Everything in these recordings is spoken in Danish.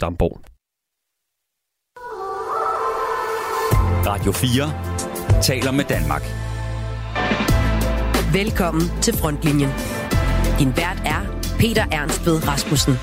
Damborg. Radio 4 taler med Danmark. Velkommen til Frontlinjen. Din vært er Peter Ernst ved Rasmussen.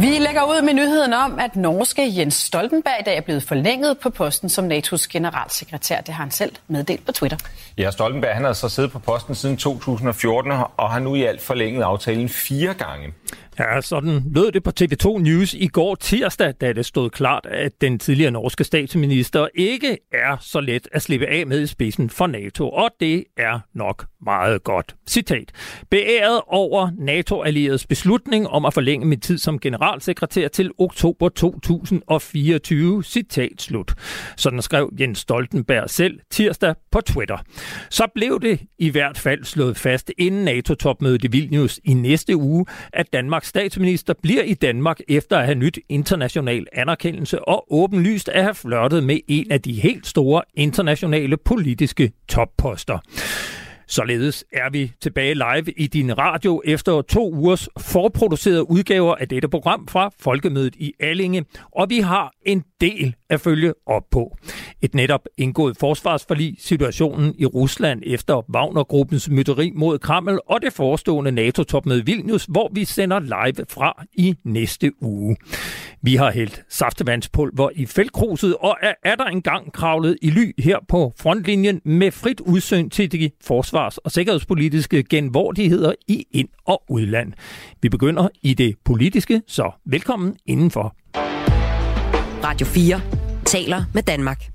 Vi lægger ud med nyheden om, at norske Jens Stoltenberg i dag er blevet forlænget på posten som NATO's generalsekretær. Det har han selv meddelt på Twitter. Ja, Stoltenberg han har så siddet på posten siden 2014 og har nu i alt forlænget aftalen fire gange. Ja, sådan lød det på TV2 News i går tirsdag, da det stod klart, at den tidligere norske statsminister ikke er så let at slippe af med i spidsen for NATO, og det er nok meget godt. Citat. Beæret over NATO-allierets beslutning om at forlænge min tid som generalsekretær til oktober 2024. Citat slut. Sådan skrev Jens Stoltenberg selv tirsdag på Twitter. Så blev det i hvert fald slået fast inden NATO-topmødet i Vilnius i næste uge, at Danmarks statsminister bliver i Danmark efter at have nyt international anerkendelse og åbenlyst at have flørtet med en af de helt store internationale politiske topposter. Således er vi tilbage live i din radio efter to ugers forproducerede udgaver af dette program fra Folkemødet i Allinge, og vi har en del at følge op på. Et netop indgået forsvarsforlig, situationen i Rusland efter Wagner-gruppens mytteri mod Kreml og det forestående NATO-topmøde Vilnius, hvor vi sender live fra i næste uge. Vi har hældt saftevandspulver i feltkruset og er, er der engang kravlet i ly her på frontlinjen med frit udsyn til de forsvars- og sikkerhedspolitiske genvordigheder i ind- og udland. Vi begynder i det politiske, så velkommen indenfor. Radio 4 taler med Danmark.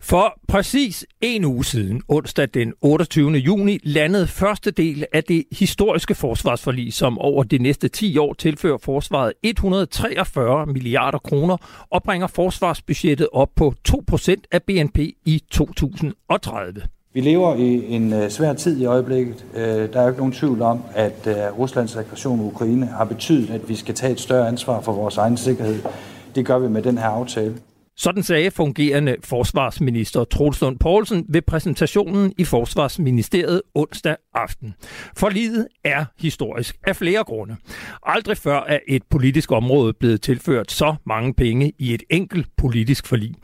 For præcis en uge siden, onsdag den 28. juni, landede første del af det historiske forsvarsforlig, som over de næste 10 år tilfører forsvaret 143 milliarder kroner og bringer forsvarsbudgettet op på 2% af BNP i 2030. Vi lever i en uh, svær tid i øjeblikket. Uh, der er jo ikke nogen tvivl om, at uh, Ruslands aggression i Ukraine har betydet, at vi skal tage et større ansvar for vores egen sikkerhed. Det gør vi med den her aftale. Sådan sagde fungerende forsvarsminister Troels Lund Poulsen ved præsentationen i Forsvarsministeriet onsdag aften. Forliget er historisk af flere grunde. Aldrig før er et politisk område blevet tilført så mange penge i et enkelt politisk forlig.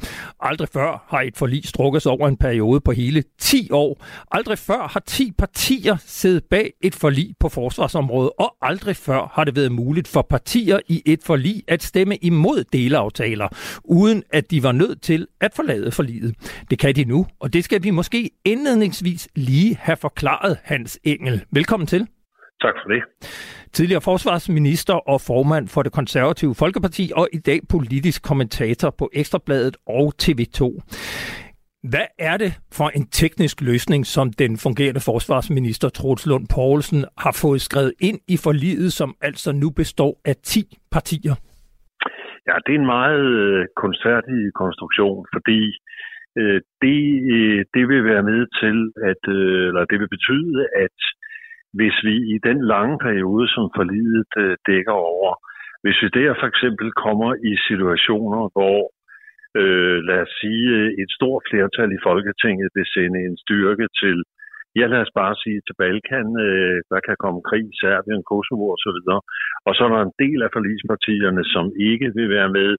Aldrig før har et forlig strukket over en periode på hele 10 år. Aldrig før har 10 partier siddet bag et forlig på forsvarsområdet, og aldrig før har det været muligt for partier i et forlig at stemme imod deleaftaler, uden at de var nødt til at forlade forliget. Det kan de nu, og det skal vi måske indledningsvis lige have forklaret, Hans Engel. Velkommen til. Tak for det. Tidligere forsvarsminister og formand for det konservative Folkeparti, og i dag politisk kommentator på Ekstrabladet og TV2. Hvad er det for en teknisk løsning, som den fungerende forsvarsminister Troels Lund Poulsen har fået skrevet ind i forliget, som altså nu består af 10 partier? Ja, det er en meget øh, kunstfærdig konstruktion, fordi øh, det, øh, det vil være med til, at, øh, eller det vil betyde, at hvis vi i den lange periode, som forlidet øh, dækker over, hvis vi der for eksempel kommer i situationer, hvor øh, lad os sige, et stort flertal i Folketinget vil sende en styrke til Ja, lad os bare sige til Balkan, øh, der kan komme krig, Serbien, Kosovo og så videre. Og så er der en del af forligspartierne, som ikke vil være med.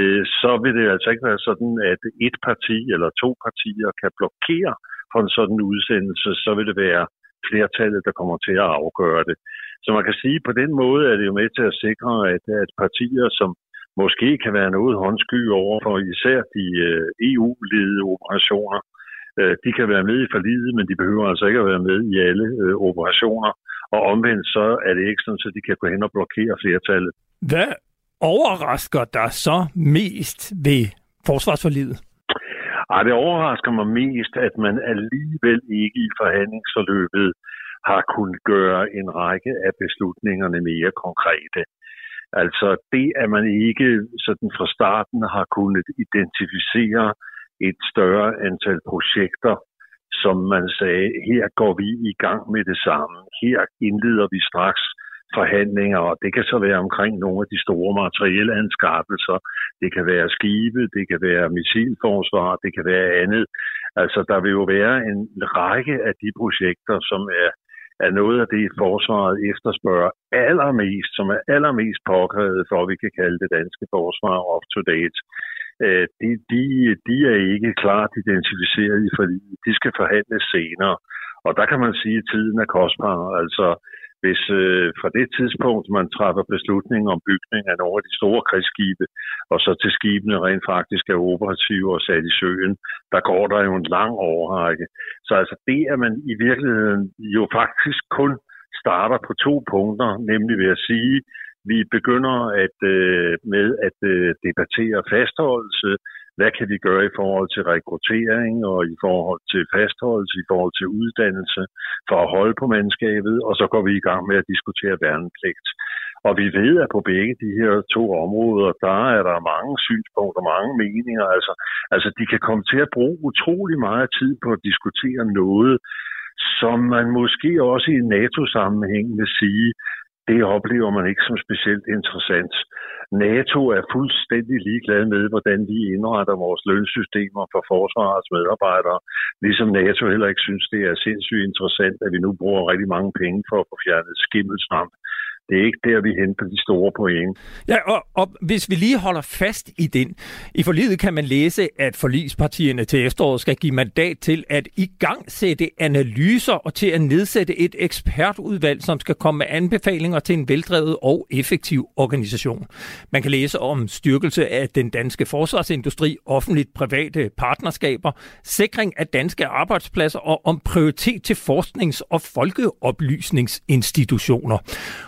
Øh, så vil det altså ikke være sådan, at et parti eller to partier kan blokere for en sådan udsendelse. Så vil det være flertallet, der kommer til at afgøre det. Så man kan sige, at på den måde er det jo med til at sikre, at, at partier, som måske kan være noget håndsky over for især de øh, EU-ledede operationer, øh, de kan være med i forliget, men de behøver altså ikke at være med i alle øh, operationer. Og omvendt så er det ikke sådan, at de kan gå hen og blokere flertallet. Hvad overrasker dig så mest ved forsvarsforlidet? Ej, det overrasker mig mest, at man alligevel ikke i forhandlingsforløbet har kunnet gøre en række af beslutningerne mere konkrete. Altså det, at man ikke sådan fra starten har kunnet identificere et større antal projekter, som man sagde, her går vi i gang med det samme. Her indleder vi straks forhandlinger, og det kan så være omkring nogle af de store materielanskaffelser. Det kan være skibe, det kan være missilforsvar, det kan være andet. Altså, der vil jo være en række af de projekter, som er er noget af det, forsvaret efterspørger allermest, som er allermest påkrævet for, at vi kan kalde det danske forsvar up-to-date. Øh, de, de, de er ikke klart identificeret i forliget. De skal forhandles senere. Og der kan man sige, at tiden er kostbar. Altså, hvis øh, fra det tidspunkt, man træffer beslutning om bygning af nogle af de store krigsskibe, og så til skibene rent faktisk er operative og sat i søen, der går der jo en lang overrække. Så altså det, at man i virkeligheden jo faktisk kun starter på to punkter, nemlig ved at sige, vi begynder at, øh, med at øh, debattere fastholdelse, hvad kan vi gøre i forhold til rekruttering og i forhold til fastholdelse, i forhold til uddannelse for at holde på mandskabet, og så går vi i gang med at diskutere værnepligt. Og vi ved, at på begge de her to områder, der er der mange synspunkter, mange meninger. Altså, altså de kan komme til at bruge utrolig meget tid på at diskutere noget, som man måske også i NATO-sammenhæng vil sige, det oplever man ikke som specielt interessant. NATO er fuldstændig ligeglad med, hvordan vi indretter vores lønsystemer for forsvarets medarbejdere, ligesom NATO heller ikke synes, det er sindssygt interessant, at vi nu bruger rigtig mange penge for at få fjernet skimmelsvamp det er ikke der, vi henter de store point. Ja, og, og hvis vi lige holder fast i den. I forliget kan man læse, at forligspartierne til efteråret skal give mandat til at igangsætte analyser og til at nedsætte et ekspertudvalg, som skal komme med anbefalinger til en veldrevet og effektiv organisation. Man kan læse om styrkelse af den danske forsvarsindustri, offentligt private partnerskaber, sikring af danske arbejdspladser og om prioritet til forsknings- og folkeoplysningsinstitutioner.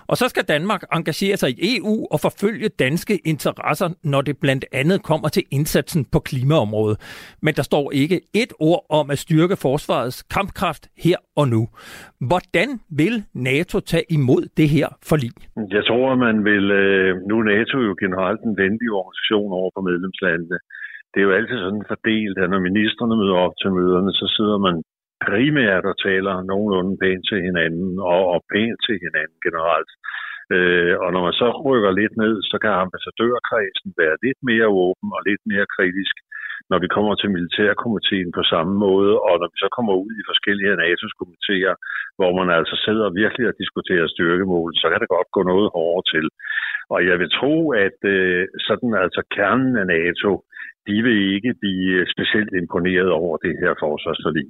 Og så så skal Danmark engagere sig i EU og forfølge danske interesser, når det blandt andet kommer til indsatsen på klimaområdet. Men der står ikke et ord om at styrke forsvarets kampkraft her og nu. Hvordan vil NATO tage imod det her forlig? Jeg tror, at man vil... Øh, nu er NATO jo generelt en venlig organisation over for medlemslandene. Det er jo altid sådan fordelt, at når ministerne møder op til møderne, så sidder man primært og taler nogenlunde pænt til hinanden, og, og pænt til hinanden generelt. Øh, og når man så rykker lidt ned, så kan ambassadørkredsen være lidt mere åben og lidt mere kritisk, når vi kommer til militærkomiteen på samme måde, og når vi så kommer ud i forskellige NATO's komiteer, hvor man altså sidder virkelig og diskuterer styrkemål, så kan det godt gå noget hårdere til. Og jeg vil tro, at øh, sådan altså kernen af NATO, de vil ikke blive specielt imponeret over det her forsvarsforlig.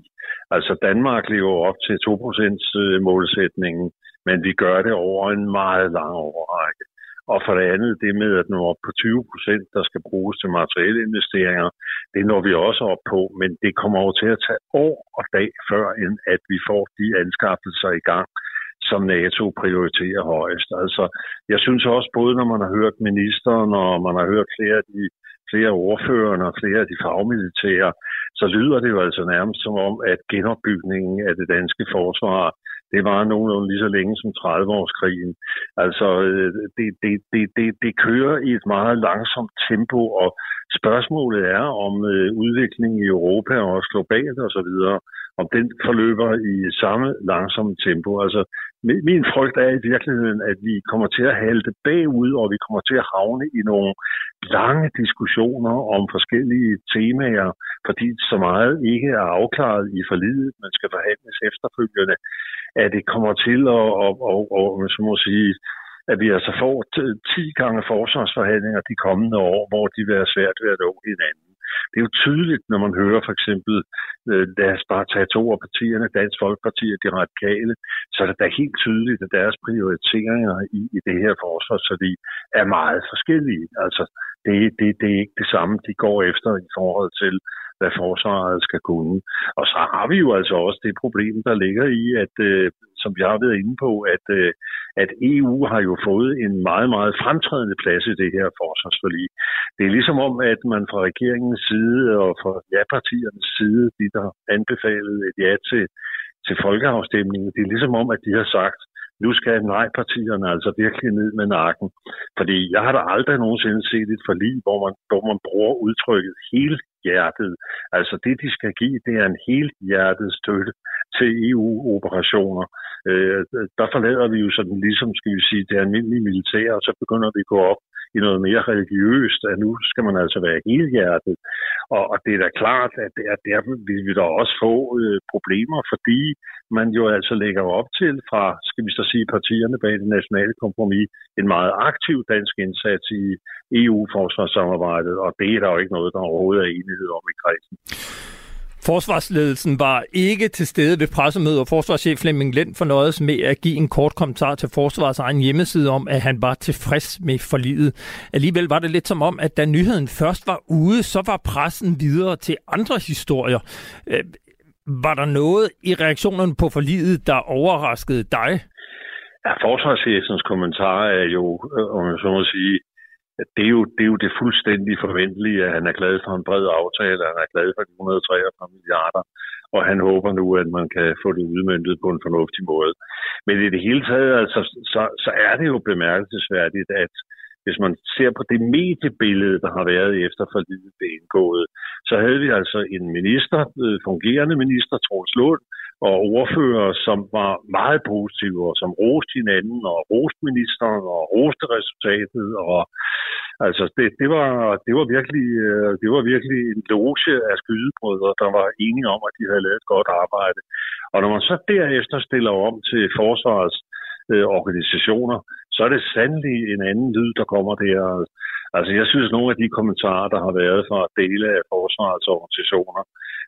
Altså Danmark lever op til 2% øh, målsætningen, men vi gør det over en meget lang overrække. Og for det andet, det med at nu op på 20 procent, der skal bruges til materielle investeringer, det når vi også op på, men det kommer over til at tage år og dag før, end at vi får de anskaffelser i gang, som NATO prioriterer højst. Altså, jeg synes også, både når man har hørt ministeren, og man har hørt flere af de flere ordførende og flere af de fagmilitære, så lyder det jo altså nærmest som om, at genopbygningen af det danske forsvar det var nogenlunde lige så længe som 30-årskrigen. Altså, øh, det, det, det, det, det kører i et meget langsomt tempo, og spørgsmålet er, om øh, udviklingen i Europa og også globalt osv., om den forløber i samme langsomme tempo. Altså, min frygt er i virkeligheden, at vi kommer til at halte bagud, og vi kommer til at havne i nogle lange diskussioner om forskellige temaer, fordi så meget ikke er afklaret i forlidet, man skal forhandles efterfølgende, at det kommer til at, og, og, og, så må sige, at vi altså får 10 gange forsvarsforhandlinger de kommende år, hvor de vil have svært ved at nå hinanden. Det er jo tydeligt, når man hører for eksempel, øh, lad os bare tage to af partierne, Dansk Folkeparti og de radikale, så er det da helt tydeligt, at deres prioriteringer i, i det her forsvar, så de er meget forskellige. Altså, det, det, det er ikke det samme, de går efter i forhold til, hvad forsvaret skal kunne. Og så har vi jo altså også det problem, der ligger i, at øh, som vi har været inde på, at, øh, at EU har jo fået en meget, meget fremtrædende plads i det her forsvarsforlig. Det er ligesom om, at man fra regeringens side og fra ja-partiernes side, de der anbefalede et ja til, til folkeafstemningen, det er ligesom om, at de har sagt, nu skal nej-partierne altså virkelig ned med nakken. Fordi jeg har da aldrig nogensinde set et forlig, hvor man, hvor man bruger udtrykket hele hjertet. Altså det, de skal give, det er en helt hjertet støtte til EU-operationer. Øh, der forlader vi jo sådan ligesom, skal vi sige, det almindelige militær, og så begynder vi at gå op i noget mere religiøst, at nu skal man altså være helhjertet. Og, og det er da klart, at der, der vil vi da også få øh, problemer, fordi man jo altså lægger op til fra, skal vi så sige, partierne bag det nationale kompromis, en meget aktiv dansk indsats i EU-forsvarssamarbejdet, og det er der jo ikke noget, der overhovedet er enighed om i kredsen. Forsvarsledelsen var ikke til stede ved pressemødet, og forsvarschef Flemming Lind fornøjedes med at give en kort kommentar til Forsvarets egen hjemmeside om, at han var tilfreds med forliget. Alligevel var det lidt som om, at da nyheden først var ude, så var pressen videre til andre historier. Øh, var der noget i reaktionerne på forliget, der overraskede dig? Ja, forsvarschefens kommentar er jo, øh, om jeg så må sige, det er, jo, det er jo det fuldstændig forventelige, at han er glad for en bred aftale, at han er glad for de 143 milliarder, og han håber nu, at man kan få det udmyndtet på en fornuftig måde. Men i det hele taget, altså, så, så er det jo bemærkelsesværdigt, at hvis man ser på det mediebillede, der har været efter forlidet blev indgået, så havde vi altså en minister, øh, fungerende minister, Troels Lund, og ordfører, som var meget positive, og som roste hinanden, og roste ministeren, og roste resultatet, og altså det, det, var, det, var virkelig, øh, det var virkelig en loge af skydebrødre, der var enige om, at de havde lavet et godt arbejde. Og når man så derefter stiller om til forsvarets øh, organisationer, så er det sandelig en anden lyd, der kommer der. Altså jeg synes, nogle af de kommentarer, der har været fra dele af forsvarets organisationer,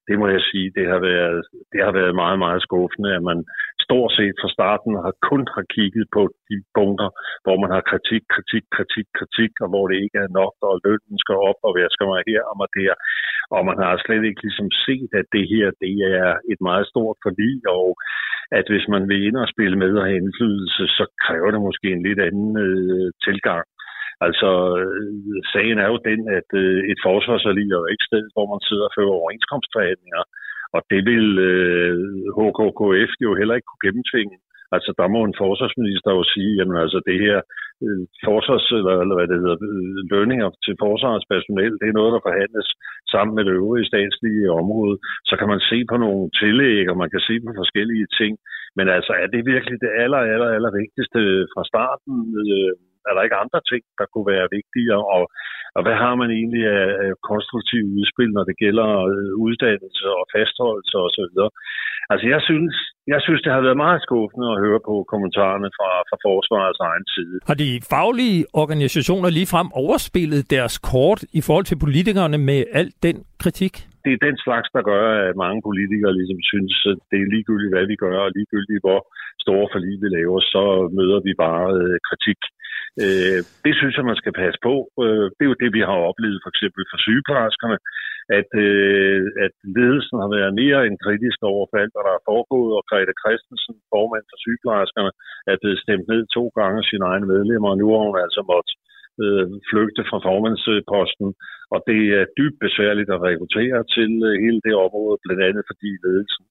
det må jeg sige, det har været, det har været meget, meget skuffende, at man stort set fra starten har kun har kigget på de punkter, hvor man har kritik, kritik, kritik, kritik, og hvor det ikke er nok, og lønnen skal op, og hvad skal man her og man der. Og man har slet ikke ligesom set, at det her, det er et meget stort forlig, og at hvis man vil ind og spille med og have indflydelse, så kræver det måske en lidt anden øh, tilgang. Altså, sagen er jo den, at øh, et forsvarsforlig er jo ikke sted, hvor man sidder og fører overenskomstforhandlinger, og det vil øh, HKKF jo heller ikke kunne gennemtvinge. Altså, der må en forsvarsminister jo sige, jamen altså, det her øh, forsvars, eller, eller hvad det hedder, øh, lønninger til forsvarets personel, det er noget, der forhandles sammen med det øvrige statslige område. Så kan man se på nogle tillæg, og man kan se på forskellige ting. Men altså, er det virkelig det aller, aller, aller vigtigste fra starten? Øh, er der ikke andre ting, der kunne være vigtigere? Og, og hvad har man egentlig af, af konstruktive udspil, når det gælder øh, uddannelse og fastholdelse osv.? Altså jeg synes, jeg synes, det har været meget skuffende at høre på kommentarerne fra, fra forsvarets egen side. Har de faglige organisationer ligefrem overspillet deres kort i forhold til politikerne med al den kritik? Det er den slags, der gør, at mange politikere ligesom synes, at det er ligegyldigt, hvad vi gør, og ligegyldigt, hvor store forlig vi laver, så møder vi bare øh, kritik. Øh, det synes jeg, man skal passe på. Øh, det er jo det, vi har oplevet for eksempel for sygeplejerskerne, at, øh, at ledelsen har været mere end kritisk overfald, for hvad der er foregået, og Grete Christensen, formand for sygeplejerskerne, er blevet stemt ned to gange sine egne medlemmer, og nu har hun altså måttet øh, flygte fra formandsposten, og det er dybt besværligt at rekruttere til øh, hele det område, blandt andet fordi ledelsen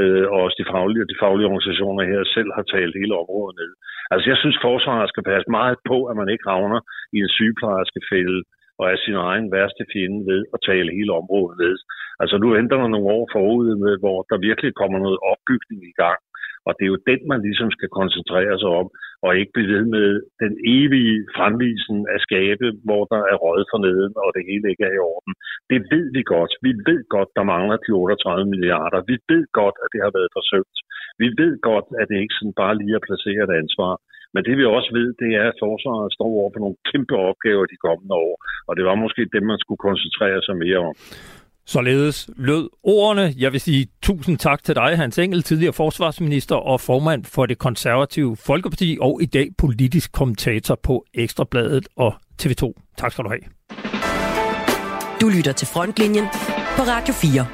øh, og også de faglige de faglige organisationer her selv har talt hele området ned. Altså jeg synes, forsvaret skal passe meget på, at man ikke ravner i en sygeplejerskefælde og er sin egen værste fjende ved at tale hele området ned. Altså nu ændrer der nogle år forud, med, hvor der virkelig kommer noget opbygning i gang. Og det er jo den, man ligesom skal koncentrere sig om, og ikke blive ved med den evige fremvisen af skabe, hvor der er rød for neden, og det hele ikke er i orden. Det ved vi godt. Vi ved godt, der mangler de 38 milliarder. Vi ved godt, at det har været forsøgt. Vi ved godt, at det ikke sådan bare lige er placeret et ansvar. Men det vi også ved, det er, at forsvaret står over for nogle kæmpe opgaver de kommende år. Og det var måske dem, man skulle koncentrere sig mere om. Således lød ordene. Jeg vil sige tusind tak til dig, Hans Engel, tidligere forsvarsminister og formand for det konservative Folkeparti, og i dag politisk kommentator på Ekstrabladet og TV2. Tak skal du have. Du lytter til Frontlinjen på Radio 4.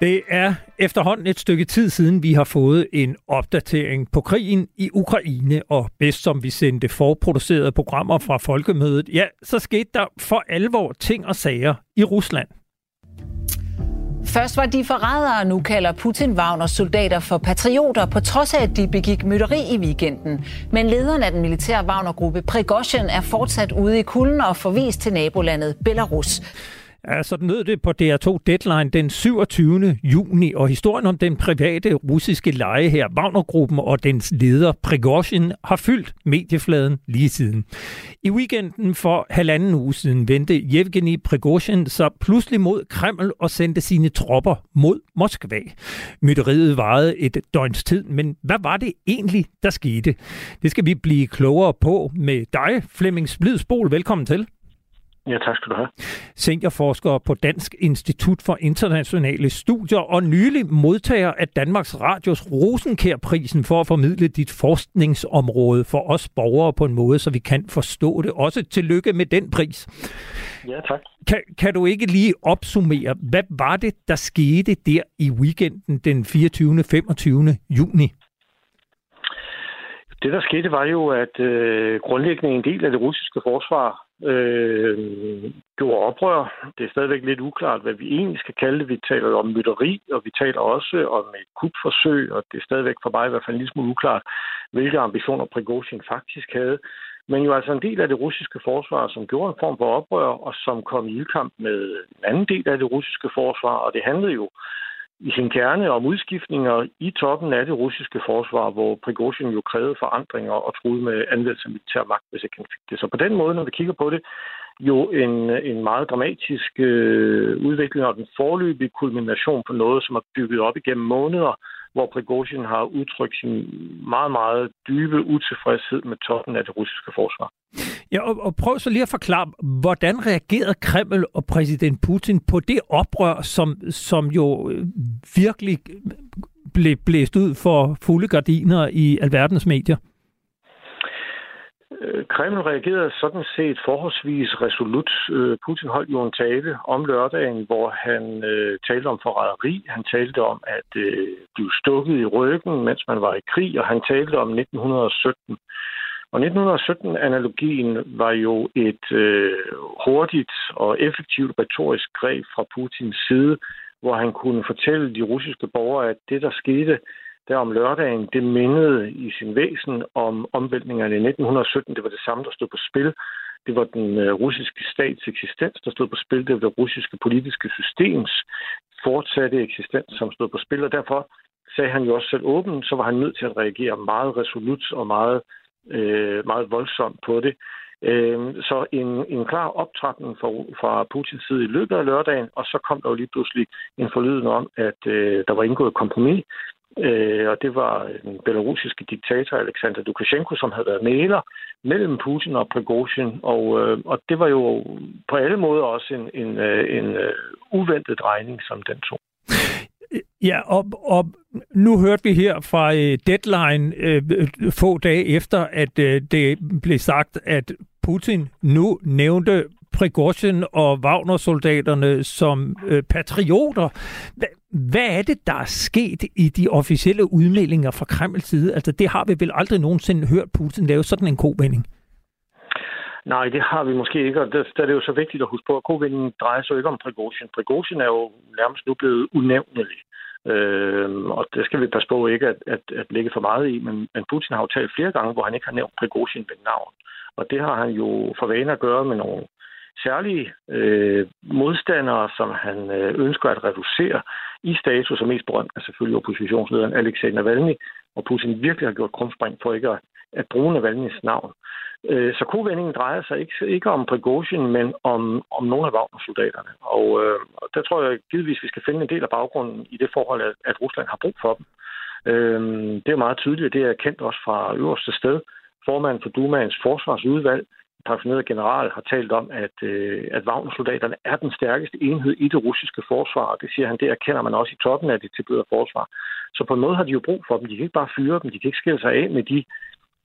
Det er efterhånden et stykke tid siden, vi har fået en opdatering på krigen i Ukraine, og bedst som vi sendte forproducerede programmer fra Folkemødet, ja, så skete der for alvor ting og sager i Rusland. Først var de forrædere, nu kalder Putin Wagner soldater for patrioter, på trods af, at de begik mytteri i weekenden. Men lederen af den militære Wagner-gruppe, Prigozhin, er fortsat ude i kulden og forvist til nabolandet Belarus. Ja, sådan lød det på DR2 Deadline den 27. juni, og historien om den private russiske leje her, Wagnergruppen og dens leder Prigozhin, har fyldt mediefladen lige siden. I weekenden for halvanden uge siden vendte Yevgeni Prigozhin sig pludselig mod Kreml og sendte sine tropper mod Moskva. Mytteriet varede et døgns tid, men hvad var det egentlig, der skete? Det skal vi blive klogere på med dig, Flemming Splidsbol. Velkommen til. Ja, tak skal du have. Seniorforsker på Dansk Institut for Internationale Studier og nylig modtager af Danmarks Radios Rosenkær-prisen for at formidle dit forskningsområde for os borgere på en måde, så vi kan forstå det. Også tillykke med den pris. Ja, tak. Kan, kan du ikke lige opsummere, hvad var det, der skete der i weekenden den 24. 25. juni? Det, der skete, var jo, at øh, grundlæggende en del af det russiske forsvar øh, gjorde oprør. Det er stadigvæk lidt uklart, hvad vi egentlig skal kalde det. Vi taler om mytteri, og vi taler også om et kupforsøg, og det er stadigvæk for mig i hvert fald en lille smule uklart, hvilke ambitioner Prigozhin faktisk havde. Men jo altså en del af det russiske forsvar, som gjorde en form for oprør, og som kom i ildkamp med en anden del af det russiske forsvar, og det handlede jo i sin kerne om udskiftninger i toppen af det russiske forsvar, hvor Prigozhin jo krævede forandringer og troede med anvendelse af militær magt, hvis ikke han fik det. Så på den måde, når vi kigger på det, jo en, en meget dramatisk øh, udvikling og den forløbige kulmination på noget, som er bygget op igennem måneder, hvor Prigozhin har udtrykt sin meget, meget dybe utilfredshed med toppen af det russiske forsvar. Ja, og, og prøv så lige at forklare, hvordan reagerede Kreml og præsident Putin på det oprør, som, som jo øh, virkelig blev blæst ud for fulde gardiner i alverdens medier? Øh, Kreml reagerede sådan set forholdsvis resolut. Øh, Putin holdt jo en tale om lørdagen, hvor han øh, talte om forræderi. Han talte om at øh, blive stukket i ryggen, mens man var i krig, og han talte om 1917. Og 1917-analogien var jo et øh, hurtigt og effektivt retorisk greb fra Putins side, hvor han kunne fortælle de russiske borgere, at det, der skete der om lørdagen, det mindede i sin væsen om omvæltningerne i 1917. Det var det samme, der stod på spil. Det var den øh, russiske stats eksistens, der stod på spil. Det var det russiske politiske systems fortsatte eksistens, som stod på spil. Og derfor sagde han jo også selv åbent, så var han nødt til at reagere meget resolut og meget øh, meget voldsomt på det. Øh, så en, en klar optrapning fra, fra Putins side i løbet af lørdagen, og så kom der jo lige pludselig en forlydende om, at øh, der var indgået kompromis, øh, og det var den belarusiske diktator Alexander Lukashenko, som havde været maler mellem Putin og Prigozhin, og, øh, og det var jo på alle måder også en, en, øh, en, en uventet drejning, som den tog. Ja, og, og nu hørte vi her fra øh, Deadline øh, få dage efter, at øh, det blev sagt, at Putin nu nævnte Prigozhin og Wagner-soldaterne som øh, patrioter. Hvad er det, der er sket i de officielle udmeldinger fra Kremls side? Altså, det har vi vel aldrig nogensinde hørt Putin lave sådan en kovending. Nej, det har vi måske ikke, og der, der er det jo så vigtigt at huske på, at kovendingen drejer sig ikke om Prigozhin. Prigozhin er jo nærmest nu blevet unævnelig. Øh, og det skal vi passe på ikke at, at, at lægge for meget i, men, men Putin har jo talt flere gange, hvor han ikke har nævnt Prigozhin ved navn. Og det har han jo for vane at gøre med nogle særlige øh, modstandere, som han øh, ønsker at reducere i status, og mest berømt er selvfølgelig oppositionslederen Alexander Navalny, og Putin virkelig har gjort krumspring for ikke at, at bruge Navalny's navn. Øh, så kovendingen drejer sig ikke, ikke om Prigozhin, men om, om nogle af Wagner-soldaterne. Og, øh, og der tror jeg givetvis, vi skal finde en del af baggrunden i det forhold, at, at Rusland har brug for dem. Øh, det er meget tydeligt, det er kendt også fra øverste sted. Formanden for Dumaens forsvarsudvalg, pensioneret general, har talt om, at, øh, at Wagner-soldaterne er den stærkeste enhed i det russiske forsvar, og det siger han, det erkender man også i toppen af det tilbøde forsvar. Så på noget har de jo brug for dem. De kan ikke bare fyre dem, de kan ikke skille sig af med de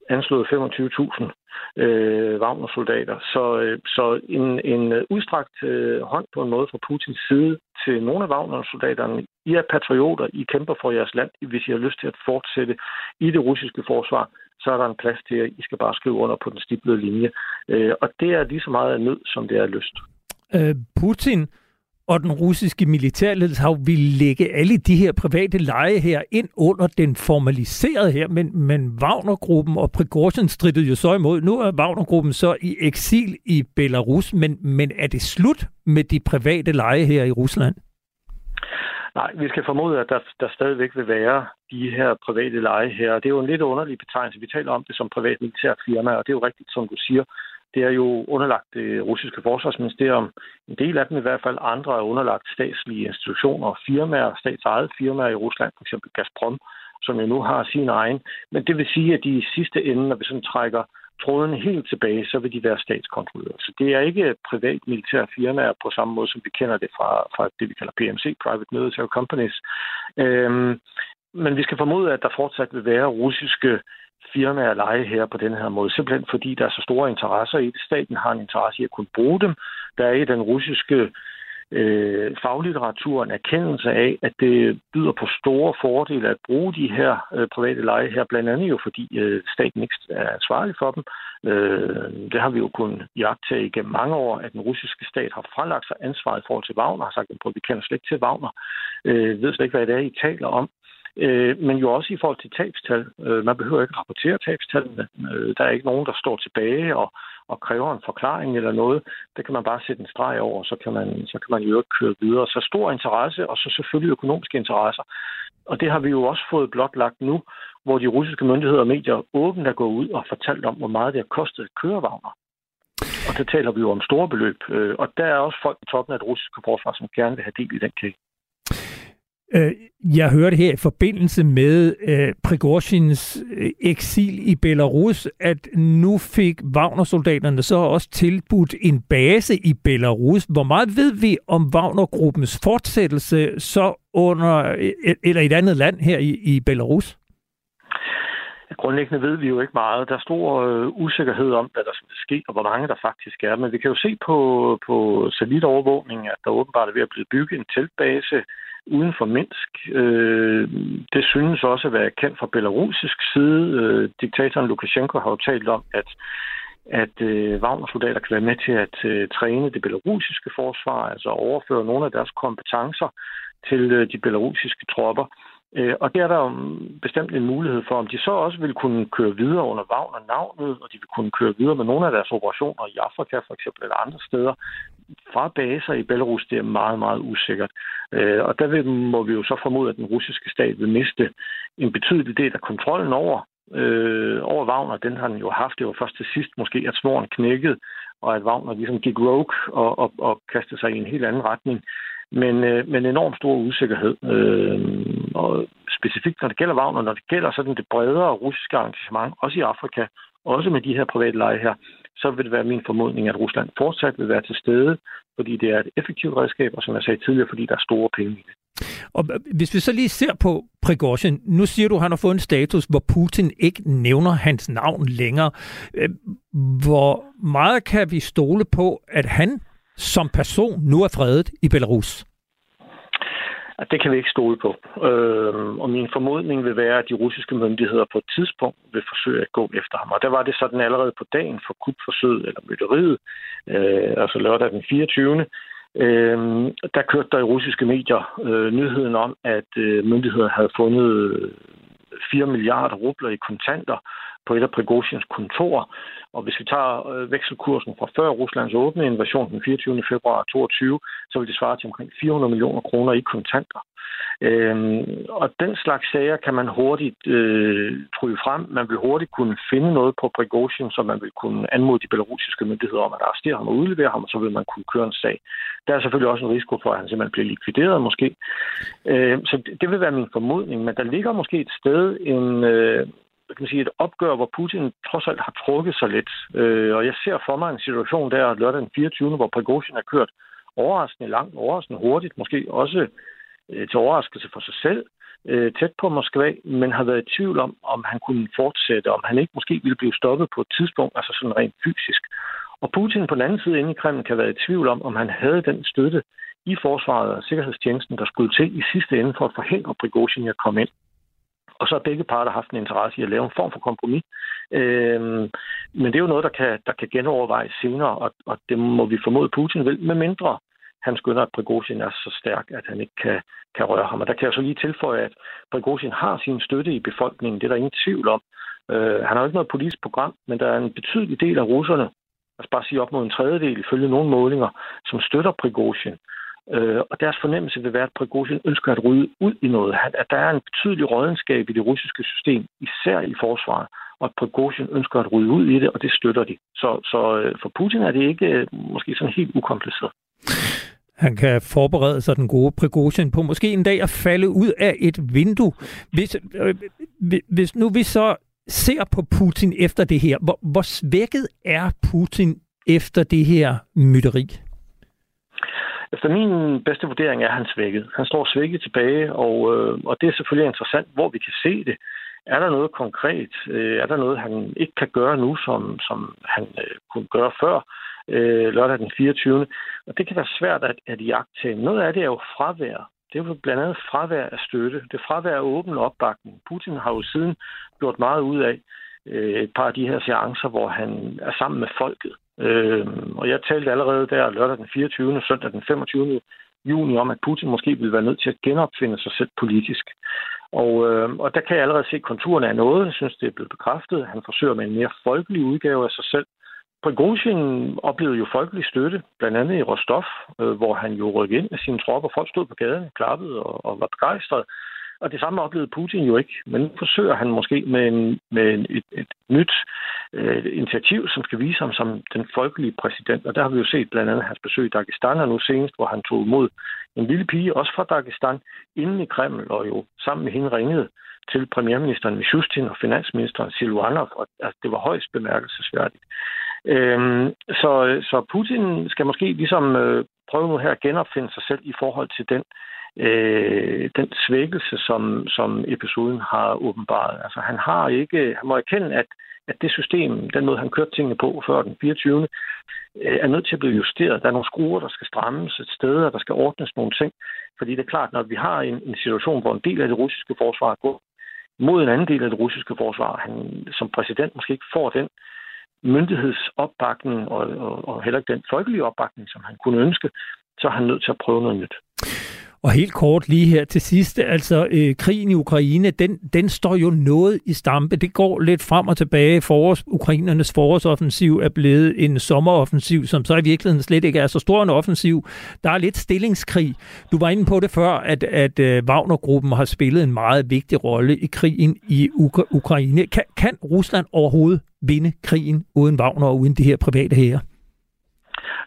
anslået 25.000 øh, Wagner-soldater. Så, øh, så en, en øh, udstrakt øh, hånd på en måde fra Putins side til nogle af Wagner-soldaterne. I er patrioter, I kæmper for jeres land, hvis I har lyst til at fortsætte i det russiske forsvar, så er der en plads til, at I skal bare skrive under på den stiplede linje. Øh, og det er lige så meget af nød, som det er lyst. Øh, Putin og den russiske militærledelse har jo ville lægge alle de her private leje her ind under den formaliserede her, men, men Wagner-gruppen og Prigozhin strittede jo så imod. Nu er Wagner-gruppen så i eksil i Belarus, men, men er det slut med de private leje her i Rusland? Nej, vi skal formode, at der, der stadigvæk vil være de her private leje her. Det er jo en lidt underlig betegnelse. Vi taler om det som privat militær firma, og det er jo rigtigt, som du siger det er jo underlagt det russiske forsvarsministerium. En del af dem i hvert fald, andre er underlagt statslige institutioner og firmaer, statsejede firmaer i Rusland, f.eks. Gazprom, som jo nu har sin egen. Men det vil sige, at de i sidste ende, når vi sådan trækker tråden helt tilbage, så vil de være statskontrolleret. Så det er ikke privat militære firmaer på samme måde, som vi kender det fra, fra det, vi kalder PMC, Private Military Companies. Øhm, men vi skal formode, at der fortsat vil være russiske firmaer at lege her på den her måde, simpelthen fordi der er så store interesser i det. Staten har en interesse i at kunne bruge dem. Der er i den russiske øh, faglitteratur en erkendelse af, at det byder på store fordele at bruge de her øh, private leje her, blandt andet jo fordi øh, staten ikke er ansvarlig for dem. Øh, det har vi jo kunnet jagtage igennem mange år, at den russiske stat har fralagt sig ansvaret i forhold til Wagner, har sagt, at vi kender slet ikke til Wagner, øh, ved slet ikke, hvad det er, I taler om øh, men jo også i forhold til tabstal. Øh, man behøver ikke rapportere tabstallene. Øh, der er ikke nogen, der står tilbage og, og kræver en forklaring eller noget. Det kan man bare sætte en streg over, så kan man, så kan man jo ikke køre videre. Så stor interesse, og så selvfølgelig økonomiske interesser. Og det har vi jo også fået blotlagt nu, hvor de russiske myndigheder og medier åbent er gået ud og fortalt om, hvor meget det har kostet at køre Wagner. Og der taler vi jo om store beløb. Øh, og der er også folk i toppen af det russiske forsvar, som gerne vil have del i den kage. Øh, jeg hørte her i forbindelse med øh, Prigozhins øh, eksil i Belarus, at nu fik Wagner-soldaterne så også tilbudt en base i Belarus. Hvor meget ved vi om Wagner-gruppens fortsættelse så under øh, eller i et andet land her i, i Belarus? Grundlæggende ved vi jo ikke meget. Der er stor øh, usikkerhed om, hvad der skal ske, og hvor mange der faktisk er. Men vi kan jo se på, på satellitovervågning, at der åbenbart er ved at blive bygget en teltbase uden for Minsk. Øh, det synes også at være kendt fra belarusisk side. Øh, diktatoren Lukashenko har jo talt om, at at øh, Wagner-soldater kan være med til at øh, træne det belarusiske forsvar, altså overføre nogle af deres kompetencer til øh, de belarusiske tropper. Øh, og det er der jo bestemt en mulighed for, om de så også vil kunne køre videre under Wagner-navnet, og de vil kunne køre videre med nogle af deres operationer i Afrika for eksempel, eller andre steder, fra baser i Belarus, det er meget, meget usikkert. Øh, og der vil, må vi jo så formode, at den russiske stat vil miste en betydelig del af kontrollen over, øh, over Wagner. Den har den jo haft. Det var først til sidst måske, at svoren knækkede, og at Wagner ligesom gik rogue og, og, og kastede sig i en helt anden retning. Men, øh, men enormt stor usikkerhed. Øh, og specifikt når det gælder Wagner, når det gælder sådan det bredere russiske engagement, også i Afrika, også med de her private leje her, så vil det være min formodning, at Rusland fortsat vil være til stede, fordi det er et effektivt redskab, og som jeg sagde tidligere, fordi der er store penge i det. Og hvis vi så lige ser på Prigozhin, nu siger du, at han har fået en status, hvor Putin ikke nævner hans navn længere. Øh, hvor meget kan vi stole på, at han som person nu er fredet i Belarus? det kan vi ikke stole på. Øh, og min formodning vil være, at de russiske myndigheder på et tidspunkt vil forsøge at gå efter ham. Og der var det sådan allerede på dagen for kupforsøget eller mytteriet, øh, altså lørdag den 24. Øh, der kørte der i russiske medier øh, nyheden om, at øh, myndigheder havde fundet øh, 4 milliarder rubler i kontanter på et af Prigozhins kontorer. Og hvis vi tager øh, vekselkursen fra før Ruslands åbne invasion den 24. februar 2022, så vil det svare til omkring 400 millioner kroner i kontanter. Øhm, og den slags sager kan man hurtigt øh, tryge frem. Man vil hurtigt kunne finde noget på Prigozhin, som man vil kunne anmode de belarusiske myndigheder om at arrestere ham og udlevere ham, og så vil man kunne køre en sag. Der er selvfølgelig også en risiko for, at han simpelthen bliver likvideret måske. Øh, så det, det vil være min formodning, men der ligger måske et sted en, øh, kan man sige, et opgør, hvor Putin trods alt har trukket sig lidt. Øh, og jeg ser for mig en situation der lørdag den 24., hvor Prigozhin er kørt overraskende langt, overraskende hurtigt, måske også øh, til overraskelse for sig selv, øh, tæt på Moskva, men har været i tvivl om, om han kunne fortsætte, om han ikke måske ville blive stoppet på et tidspunkt, altså sådan rent fysisk. Og Putin på den anden side inde i Kreml kan være i tvivl om, om han havde den støtte i forsvaret og sikkerhedstjenesten, der skulle til i sidste ende for at forhindre Prigozhin i at komme ind. Og så har begge parter haft en interesse i at lave en form for kompromis. Øhm, men det er jo noget, der kan, der kan genovervejes senere, og, og det må vi formode, Putin vil, med mindre han skynder, at Prigozhin er så stærk, at han ikke kan, kan røre ham. Og der kan jeg så lige tilføje, at Prigozhin har sin støtte i befolkningen. Det er der ingen tvivl om. Øh, han har jo ikke noget politisk program, men der er en betydelig del af russerne, altså bare sige op mod en tredjedel, ifølge nogle målinger, som støtter Prigozhin. Øh, og deres fornemmelse vil være, at Prigozhin ønsker at rydde ud i noget. At der er en betydelig rådenskab i det russiske system, især i forsvaret, og at Prigozhin ønsker at rydde ud i det, og det støtter de. Så, så øh, for Putin er det ikke øh, måske sådan helt ukompliceret. Han kan forberede sig den gode Prigozhin på måske en dag at falde ud af et vindue. Hvis, øh, hvis nu vi så ser på Putin efter det her, hvor, hvor svækket er Putin efter det her mytteri? Efter min bedste vurdering er han svækket. Han står svækket tilbage, og, øh, og det er selvfølgelig interessant, hvor vi kan se det. Er der noget konkret? Øh, er der noget, han ikke kan gøre nu, som, som han øh, kunne gøre før øh, lørdag den 24. Og det kan være svært at, at jagte. Noget af det er jo fravær. Det er jo blandt andet fravær af støtte. Det er fravær af åben opbakning. Putin har jo siden gjort meget ud af øh, et par af de her seancer, hvor han er sammen med folket. Øh, og jeg talte allerede der lørdag den 24. søndag den 25. juni om, at Putin måske ville være nødt til at genopfinde sig selv politisk. Og, øh, og der kan jeg allerede se konturerne af noget. Jeg synes, det er blevet bekræftet. Han forsøger med en mere folkelig udgave af sig selv. Prigozhin oplevede jo folkelig støtte, blandt andet i Rostov, øh, hvor han jo rykkede ind med sine tropper. Folk stod på gaden, klappede og, og var begejstrede. Og det samme oplevede Putin jo ikke. Men nu forsøger han måske med, en, med en, et, et nyt øh, initiativ, som skal vise ham som den folkelige præsident. Og der har vi jo set blandt andet hans besøg i Dagestan, og nu senest, hvor han tog imod en lille pige, også fra Dagestan, inden i Kreml, og jo sammen med hende ringede til premierministeren Mishustin og finansministeren Silvanov, og altså, det var højst bemærkelsesværdigt. Øhm, så, så Putin skal måske ligesom øh, prøve nu her at genopfinde sig selv i forhold til den øh, Øh, den svækkelse, som, som episoden har åbenbaret. Altså han har ikke, han må erkende, at, at det system, den måde han kørte tingene på før den 24. Øh, er nødt til at blive justeret. Der er nogle skruer, der skal strammes et sted, og der skal ordnes nogle ting. Fordi det er klart, når vi har en, en situation, hvor en del af det russiske forsvar går mod en anden del af det russiske forsvar, han som præsident måske ikke får den myndighedsopbakning og, og, og heller ikke den folkelige opbakning, som han kunne ønske, så er han nødt til at prøve noget nyt. Og helt kort lige her til sidst, altså øh, krigen i Ukraine, den, den står jo noget i stampe. Det går lidt frem og tilbage. Forårs, Ukrainernes forårsoffensiv er blevet en sommeroffensiv, som så i virkeligheden slet ikke er så stor en offensiv. Der er lidt stillingskrig. Du var inde på det før, at, at øh, Wagner-gruppen har spillet en meget vigtig rolle i krigen i Ukra- Ukraine. Kan, kan Rusland overhovedet vinde krigen uden Wagner og uden de her private hære?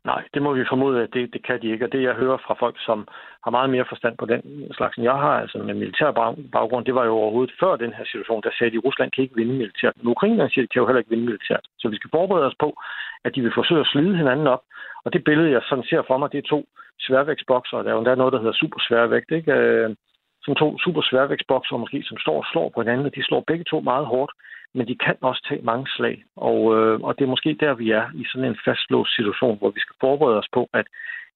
Nej, det må vi formode, at det, det kan de ikke. Og det, jeg hører fra folk, som har meget mere forstand på den slags, end jeg har, altså med militær baggrund, det var jo overhovedet før den her situation, der sagde de, at Rusland kan ikke vinde militært. Men Ukraine siger, de kan jo heller ikke vinde militært. Så vi skal forberede os på, at de vil forsøge at slide hinanden op. Og det billede, jeg sådan ser for mig, det er to sværvægtsbokser. Der er jo endda noget, der hedder super sværvægt, ikke? Øh, som to super sværvægtsbokser, måske, som står og slår på hinanden, og de slår begge to meget hårdt men de kan også tage mange slag. Og, øh, og det er måske der, vi er i sådan en fastlåst situation, hvor vi skal forberede os på, at,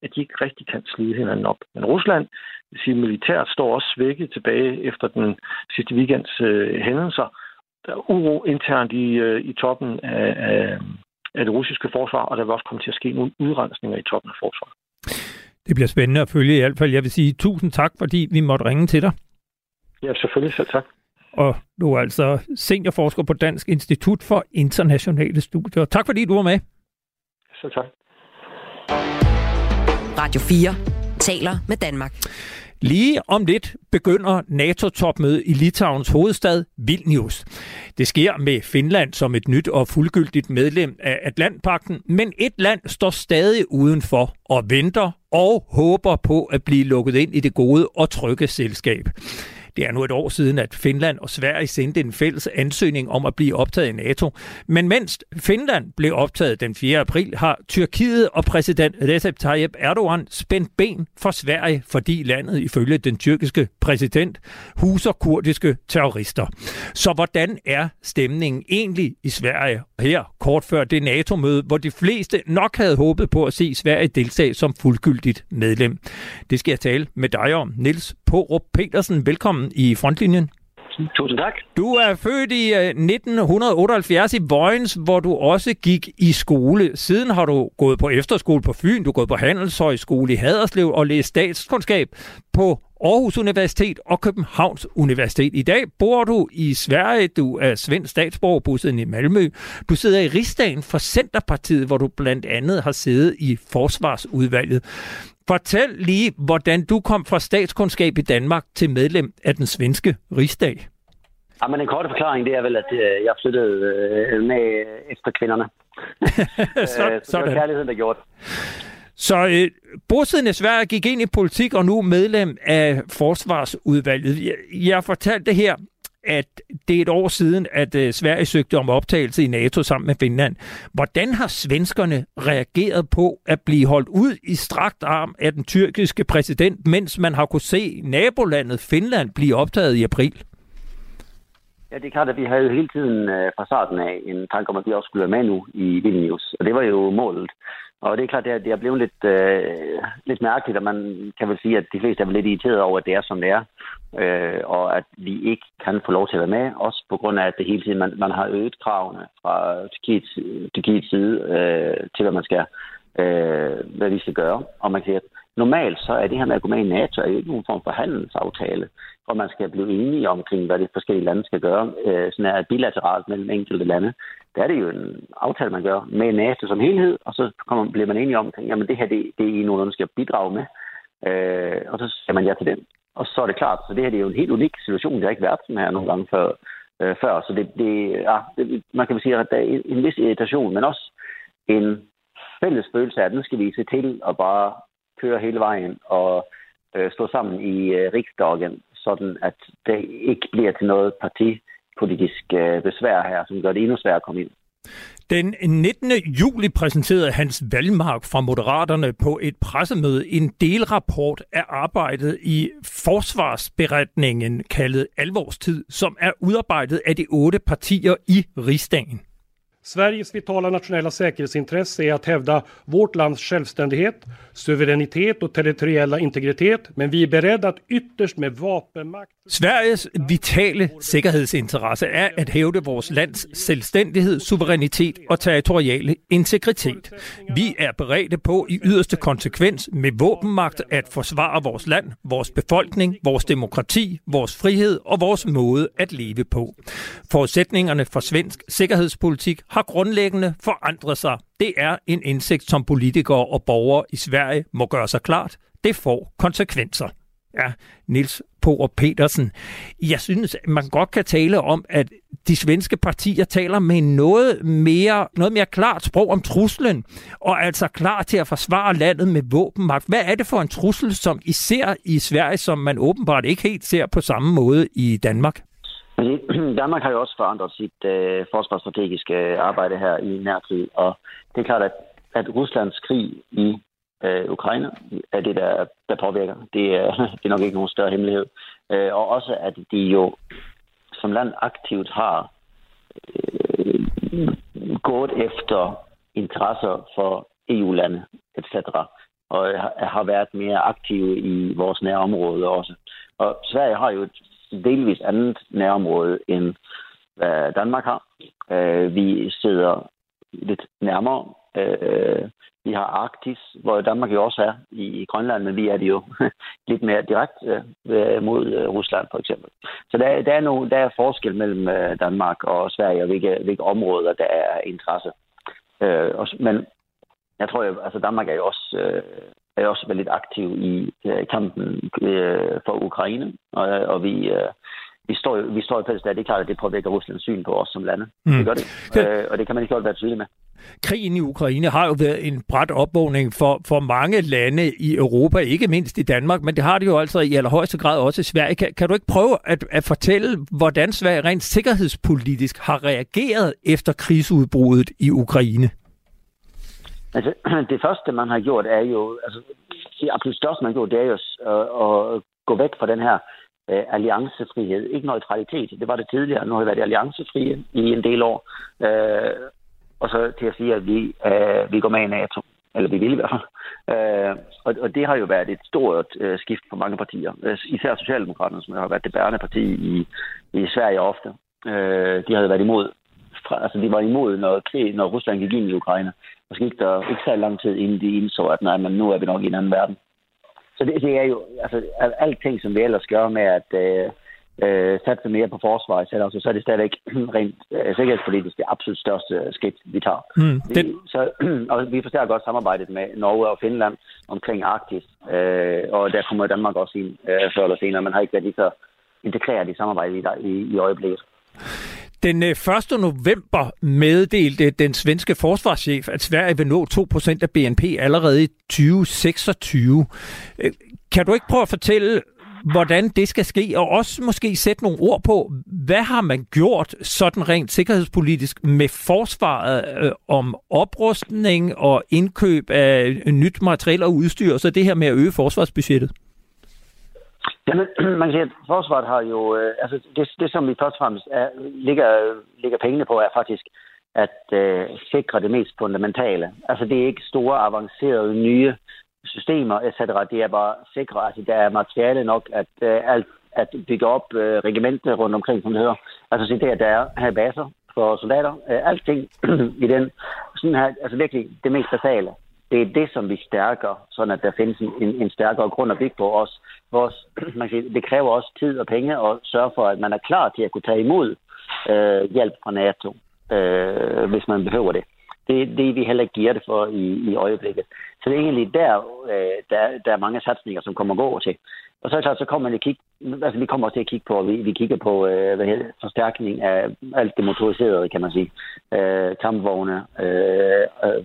at de ikke rigtig kan slide hinanden op. Men Rusland, vil sige, militært står også svækket tilbage efter den sidste weekends øh, hændelser. Der er uro internt i, øh, i toppen af, af, af det russiske forsvar, og der vil også komme til at ske nogle udrensninger i toppen af forsvaret. Det bliver spændende at følge i hvert fald. Jeg vil sige tusind tak, fordi vi måtte ringe til dig. Ja, selvfølgelig selv tak og du er altså seniorforsker på Dansk Institut for Internationale Studier. Tak fordi du var med. Så tak. Radio 4 taler med Danmark. Lige om lidt begynder NATO-topmødet i Litauens hovedstad Vilnius. Det sker med Finland som et nyt og fuldgyldigt medlem af Atlantpakten, men et land står stadig udenfor og venter og håber på at blive lukket ind i det gode og trygge selskab. Det er nu et år siden, at Finland og Sverige sendte en fælles ansøgning om at blive optaget i NATO. Men mens Finland blev optaget den 4. april, har Tyrkiet og præsident Recep Tayyip Erdogan spændt ben for Sverige, fordi landet ifølge den tyrkiske præsident huser kurdiske terrorister. Så hvordan er stemningen egentlig i Sverige? Her kort før det NATO-møde, hvor de fleste nok havde håbet på at se Sverige deltage som fuldgyldigt medlem. Det skal jeg tale med dig om. Niels Porup Petersen, velkommen i frontlinjen. Tusind tak. Du er født i 1978 øh, i Vojens, hvor du også gik i skole. Siden har du gået på efterskole på Fyn, du er gået på Handelshøjskole i Haderslev og læst statskundskab på Aarhus Universitet og Københavns Universitet. I dag bor du i Sverige, du er svensk statsborger, bosiddende i Malmø. Du sidder i rigsdagen for Centerpartiet, hvor du blandt andet har siddet i Forsvarsudvalget. Fortæl lige, hvordan du kom fra statskundskab i Danmark til medlem af den svenske rigsdag. Ja, men en kort forklaring, det er vel, at øh, jeg flyttede øh, med efter kvinderne. så, så det var kærligheden, der gjorde det. Så øh, bosiddende Sverige gik ind i politik og nu medlem af forsvarsudvalget. Jeg, jeg fortalte her, at det er et år siden, at øh, Sverige søgte om optagelse i NATO sammen med Finland. Hvordan har svenskerne reageret på at blive holdt ud i strakt arm af den tyrkiske præsident, mens man har kunne se nabolandet Finland blive optaget i april? Ja, det er klart, at vi havde hele tiden øh, fra starten af en tanke om, at vi også skulle være med nu i Vilnius. Og det var jo målet. Og det er klart, at det er blevet lidt, øh, lidt mærkeligt, og man kan vel sige, at de fleste er lidt irriteret over, at det er, som det er. Øh, og at vi ikke kan få lov til at være med, også på grund af, at det hele tiden, man, man har øget kravene fra Tyrkiets, Tyrkiets side øh, til, hvad man skal, øh, hvad vi skal gøre. Og man kan normalt så er det her med at gå med i NATO er jo ikke nogen form for handelsaftale, hvor man skal blive enige omkring, hvad de forskellige lande skal gøre. Øh, sådan er bilateralt mellem enkelte lande. Der er det jo en aftale, man gør med NATO som helhed, og så kommer, bliver man enige om, at det her det, det er I nogen, der skal bidrage med. Øh, og så siger man ja til den. Og så er det klart, så det her det er jo en helt unik situation. Det har ikke været sådan her nogle gange før. Øh, før. Så det, det, ja, det, man kan sige, at der er en vis irritation, men også en fælles følelse af, at nu skal vi se til at bare køre hele vejen og øh, stå sammen i øh, riksdagen, sådan at det ikke bliver til noget parti politisk øh, besvær her, som gør det endnu sværere at komme ind. Den 19. juli præsenterede Hans Valmark fra Moderaterne på et pressemøde en delrapport af arbejdet i forsvarsberetningen kaldet Alvorstid, som er udarbejdet af de otte partier i rigsdagen. Sveriges vitala nationella säkerhetsintresse är att hävda vårt lands självständighet, suveränitet och territoriella integritet, men vi är beredda att ytterst med vapenmakt... Sveriges vitale säkerhetsintresse är att hävda vårt lands självständighet, suveränitet och territoriella integritet. Vi är beredda på i yttersta konsekvens med vapenmakt att försvara vårt land, vår befolkning, vår demokrati, vår frihet och vår måde att leve på. Förutsättningarna för svensk säkerhetspolitik har grundlæggende forandret sig. Det er en indsigt, som politikere og borgere i Sverige må gøre sig klart. Det får konsekvenser. Ja, Nils Power Petersen. Jeg synes, man godt kan tale om, at de svenske partier taler med noget mere, noget mere klart sprog om truslen, og er altså klar til at forsvare landet med våbenmagt. Hvad er det for en trussel, som I ser i Sverige, som man åbenbart ikke helt ser på samme måde i Danmark? Danmark har jo også forandret sit øh, forsvarsstrategiske øh, arbejde her i nærtid, og det er klart, at, at Ruslands krig i øh, Ukraine er det, der, der påvirker. Det er, det er nok ikke nogen større hemmelighed. Øh, og også, at de jo som land aktivt har øh, gået efter interesser for EU-lande, etc. Og har været mere aktive i vores nærområde også. Og Sverige har jo et delvis andet nærområde, end hvad Danmark har. Øh, vi sidder lidt nærmere. Øh, vi har Arktis, hvor Danmark jo også er i Grønland, men vi er det jo lidt mere direkte øh, mod øh, Rusland for eksempel. Så der, der, er, nogle, der er forskel mellem øh, Danmark og Sverige, og hvilke, hvilke områder der er interesse. Øh, men jeg tror, at altså Danmark er jo også er også veldig aktiv i øh, kampen øh, for Ukraine, og, og vi, øh, vi står, vi står i fælles Det er klart, at det påvirker Ruslands syn på os som lande. Mm. Det gør det, øh, og det kan man ikke godt være tydelig med. Krigen i Ukraine har jo været en bræt opvågning for, for mange lande i Europa, ikke mindst i Danmark, men det har det jo altså i allerhøjeste grad også i Sverige. Kan, kan du ikke prøve at, at fortælle, hvordan Sverige rent sikkerhedspolitisk har reageret efter krigsudbruddet i Ukraine? Altså, det første, man har gjort, er jo... Altså, det absolut største, man har gjort, det er jo at, at gå væk fra den her uh, alliancefrihed. Ikke neutralitet. Det var det tidligere. Nu har vi været alliancefrie i en del år. Uh, og så til at sige, at vi, uh, vi går med i NATO. Eller vi vil i hvert fald. Uh, og, og det har jo været et stort uh, skift for mange partier. Især Socialdemokraterne, som har været det bærende parti i, i Sverige ofte. Uh, de har jo været imod fra, altså de var imod, når, krig, når Rusland gik ind i Ukraine. Og så gik der ikke så lang tid, inden de indså, at nej, men nu er vi nok i en anden verden. Så det, det er jo, altså alting, som vi ellers gør med, at, øh, øh, satse mere på forsvaret, så, så er det stadigvæk rent øh, sikkerhedspolitisk det absolut største skridt, vi tager. Mm, det... vi, så, og vi forstærker godt samarbejdet med Norge og Finland omkring Arktis, øh, og der kommer Danmark også ind øh, før eller senere. Man har ikke været lige så integreret i samarbejdet i, i, i øjeblikket. Den øh, 1. November meddelte den svenske forsvarschef, at Sverige vil nå 2% af BNP allerede i 2026. Øh, kan du ikke prøve at fortælle, hvordan det skal ske, og også måske sætte nogle ord på, hvad har man gjort sådan rent sikkerhedspolitisk med forsvaret øh, om oprustning og indkøb af nyt materiel og udstyr, og så det her med at øge forsvarsbudgettet? Jamen, man kan sige, at forsvaret har jo... Øh, altså, det, det, som vi først og fremmest er, ligger, ligger pengene på, er faktisk at øh, sikre det mest fundamentale. Altså, det er ikke store, avancerede, nye systemer, etc. Det er bare sikre, altså, der er materiale nok, at øh, alt at bygge op øh, regimenter rundt omkring, som det hedder. Altså, se der, der er her baser for soldater. Øh, alting i den. Sådan her, altså virkelig det mest basale det er det, som vi stærker, sådan at der findes en, en stærkere grund at bygge på os. Vores, man kan det kræver også tid og penge at sørge for, at man er klar til at kunne tage imod øh, hjælp fra NATO, øh, hvis man behøver det. Det er det, vi heller ikke giver det for i, i øjeblikket. Så det er egentlig der, øh, der, der er mange satsninger, som kommer gå til. Og så er det klart, så kommer man kigge, altså vi kommer også til at kigge på, vi, vi kigger på øh, hvad hedder, forstærkning af alt det motoriserede, kan man sige. Øh, kampvogne, øh, øh,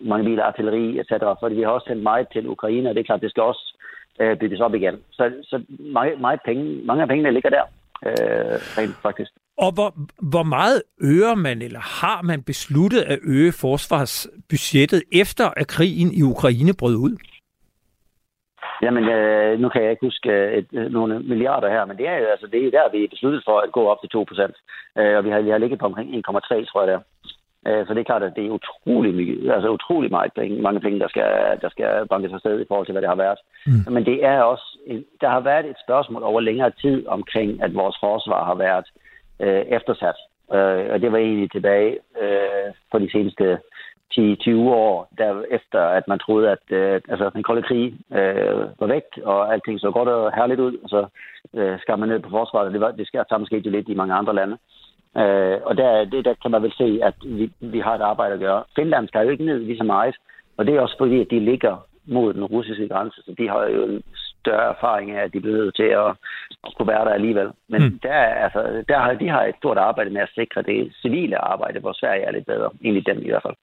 mange biler, artilleri, etc. Fordi vi har også sendt meget til Ukraine, og det er klart, det skal også øh, bygges op igen. Så, så meget, meget penge, mange af pengene ligger der, øh, rent faktisk. Og hvor, hvor meget øger man, eller har man besluttet at øge forsvarsbudgettet, efter at krigen i Ukraine brød ud? Jamen, øh, nu kan jeg ikke huske øh, et, øh, nogle milliarder her, men det er jo altså, det er der, vi er besluttet for at gå op til 2 procent. Øh, og vi har, vi har ligget på omkring 1,3, tror jeg der. Så det er klart, at det er utrolig, altså utrolig meget penge, mange penge, der skal, der skal bankes afsted i forhold til, hvad det har været. Mm. Men det er også, der har været et spørgsmål over længere tid omkring, at vores forsvar har været øh, eftersat. Øh, og det var egentlig tilbage øh, på de seneste 10-20 år, der efter at man troede, at øh, altså, den kolde krig øh, var væk, og alting så godt og herligt ud, og så øh, skar man ned på forsvaret, det, var, det sker samme skete jo lidt i mange andre lande. Øh, og der, det, der kan man vel se, at vi, vi har et arbejde at gøre. Finland skal jo ikke ned lige så meget, og det er også fordi, at de ligger mod den russiske grænse, så de har jo en større erfaring af, at de bliver nødt til at, at kunne være der alligevel. Men mm. der, altså, der har, de har et stort arbejde med at sikre det civile arbejde, hvor Sverige er lidt bedre, egentlig dem i hvert fald.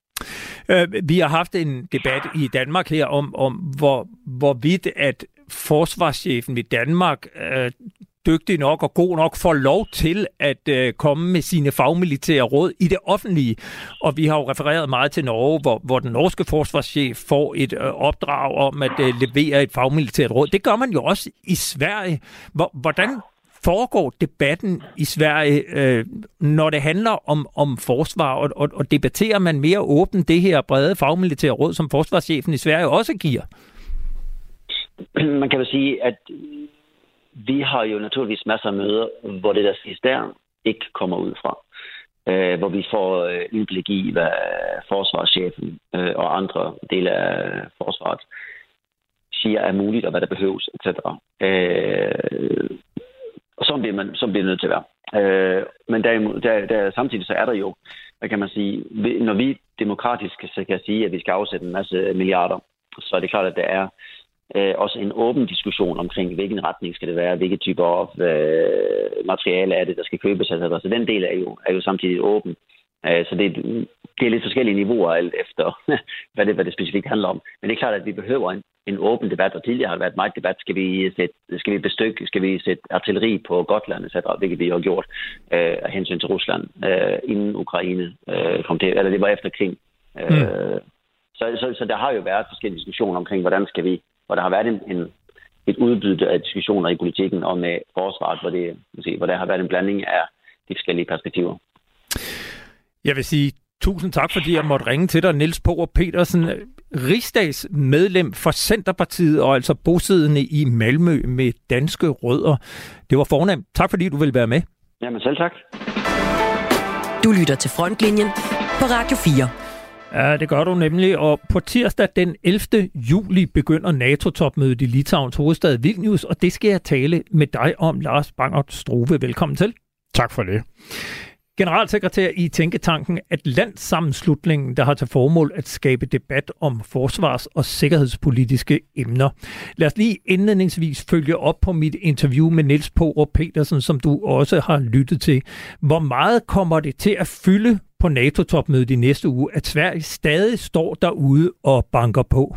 Øh, vi har haft en debat i Danmark her om, om hvor, hvorvidt at forsvarschefen i Danmark øh, dygtig nok og god nok får lov til at øh, komme med sine fagmilitære råd i det offentlige. Og vi har jo refereret meget til Norge, hvor, hvor den norske forsvarschef får et øh, opdrag om at øh, levere et fagmilitært råd. Det gør man jo også i Sverige. Hvor, hvordan foregår debatten i Sverige, øh, når det handler om, om forsvar, og, og, og debatterer man mere åbent det her brede fagmilitære råd, som forsvarschefen i Sverige også giver? Man kan vel sige, at vi har jo naturligvis masser af møder, hvor det der siges der ikke kommer ud fra. Øh, hvor vi får øh, indblik i, hvad forsvarschefen øh, og andre dele af forsvaret siger er muligt, og hvad der behøves, etc. Øh, og sådan bliver man sådan bliver nødt til at være. Øh, men der, der, der, samtidig så er der jo, hvad kan man sige, når vi demokratisk så kan sige, at vi skal afsætte en masse milliarder, så er det klart, at der er øh, også en åben diskussion omkring, hvilken retning skal det være, hvilke typer af øh, materiale er det, der skal købes. Altså, så den del er jo, er jo samtidig åben. Øh, så det, det er lidt forskellige niveauer alt efter, hvad det, hvad det specifikt handler om. Men det er klart, at vi behøver en, en åben debat, og tidligere har der været meget debat. Skal vi, sætte, skal vi bestykke, skal vi sætte artilleri på Gotland, etc., hvilket vi har gjort øh, af hensyn til Rusland, øh, inden Ukraine øh, kom til, eller det var efter krig. Øh, mm. så, så, så der har jo været forskellige diskussioner omkring, hvordan skal vi hvor der har været en, en, et udbytte af diskussioner i politikken og med forsvaret, hvor, det, se, hvor der har været en blanding af de forskellige perspektiver. Jeg vil sige tusind tak, fordi jeg måtte ringe til dig, Niels Power Petersen, rigsdagsmedlem for Centerpartiet og altså bosiddende i Malmø med danske rødder. Det var fornemt. Tak fordi du ville være med. Jamen selv tak. Du lytter til Frontlinjen på Radio 4. Ja, det gør du nemlig. Og på tirsdag den 11. juli begynder NATO-topmødet i Litauens hovedstad Vilnius, og det skal jeg tale med dig om, Lars Bangert Struve. Velkommen til. Tak for det. Generalsekretær i Tænketanken Atlantsammenslutningen, der har til formål at skabe debat om forsvars- og sikkerhedspolitiske emner. Lad os lige indledningsvis følge op på mit interview med Niels Porup Petersen, som du også har lyttet til. Hvor meget kommer det til at fylde på NATO-topmødet i næste uge, at Sverige stadig står derude og banker på?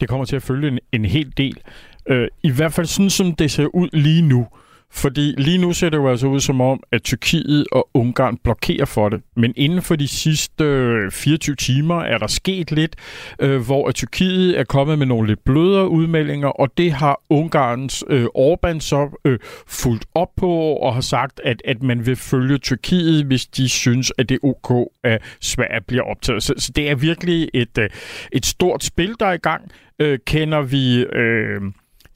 Det kommer til at følge en, en hel del. Øh, I hvert fald sådan, som det ser ud lige nu. Fordi lige nu ser det jo altså ud som om, at Tyrkiet og Ungarn blokerer for det. Men inden for de sidste øh, 24 timer er der sket lidt, øh, hvor Tyrkiet er kommet med nogle lidt blødere udmeldinger, og det har Ungarns øh, Orbán så øh, fulgt op på og har sagt, at, at man vil følge Tyrkiet, hvis de synes, at det er ok, at Sverige bliver optaget. Så, så det er virkelig et, øh, et stort spil, der er i gang. Øh, kender vi... Øh,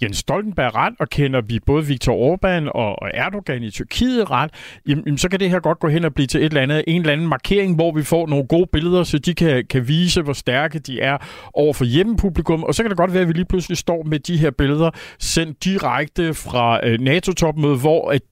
Jens Stoltenberg ret, og kender vi både Viktor Orbán og Erdogan i Tyrkiet ret, jamen, så kan det her godt gå hen og blive til et eller andet, en eller anden markering, hvor vi får nogle gode billeder, så de kan, kan vise, hvor stærke de er over for hjemmepublikum. Og så kan det godt være, at vi lige pludselig står med de her billeder sendt direkte fra øh, NATO-topmødet, hvor at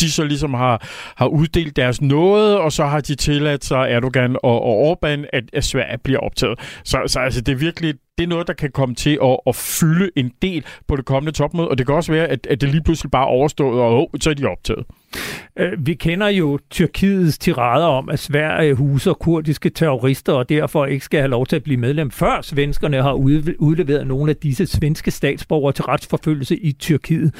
de så ligesom har, har uddelt deres noget, og så har de tilladt sig Erdogan og, og Orbán, at, at Sverige bliver optaget. Så, så altså, det er virkelig det er noget, der kan komme til at, at fylde en del på det kommende topmøde, og det kan også være, at, at det lige pludselig bare er overstået, og oh, så er de optaget. Øh, vi kender jo Tyrkiets tirader om, at Sverige huser kurdiske terrorister, og derfor ikke skal have lov til at blive medlem, før svenskerne har udleveret nogle af disse svenske statsborgere til retsforfølgelse i Tyrkiet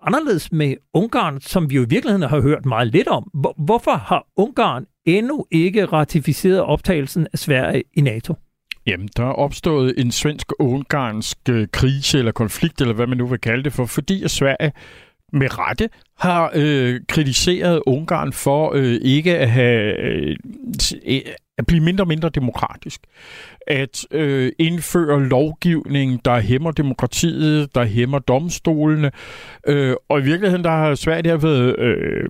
anderledes med Ungarn, som vi jo i virkeligheden har hørt meget lidt om. Hvorfor har Ungarn endnu ikke ratificeret optagelsen af Sverige i NATO? Jamen, der er opstået en svensk-ungarsk øh, krise eller konflikt, eller hvad man nu vil kalde det for, fordi at Sverige med rette har øh, kritiseret Ungarn for øh, ikke at have øh, øh, at blive mindre og mindre demokratisk. At øh, indføre lovgivning, der hæmmer demokratiet, der hæmmer domstolene. Øh, og i virkeligheden, der har Sverige der været øh,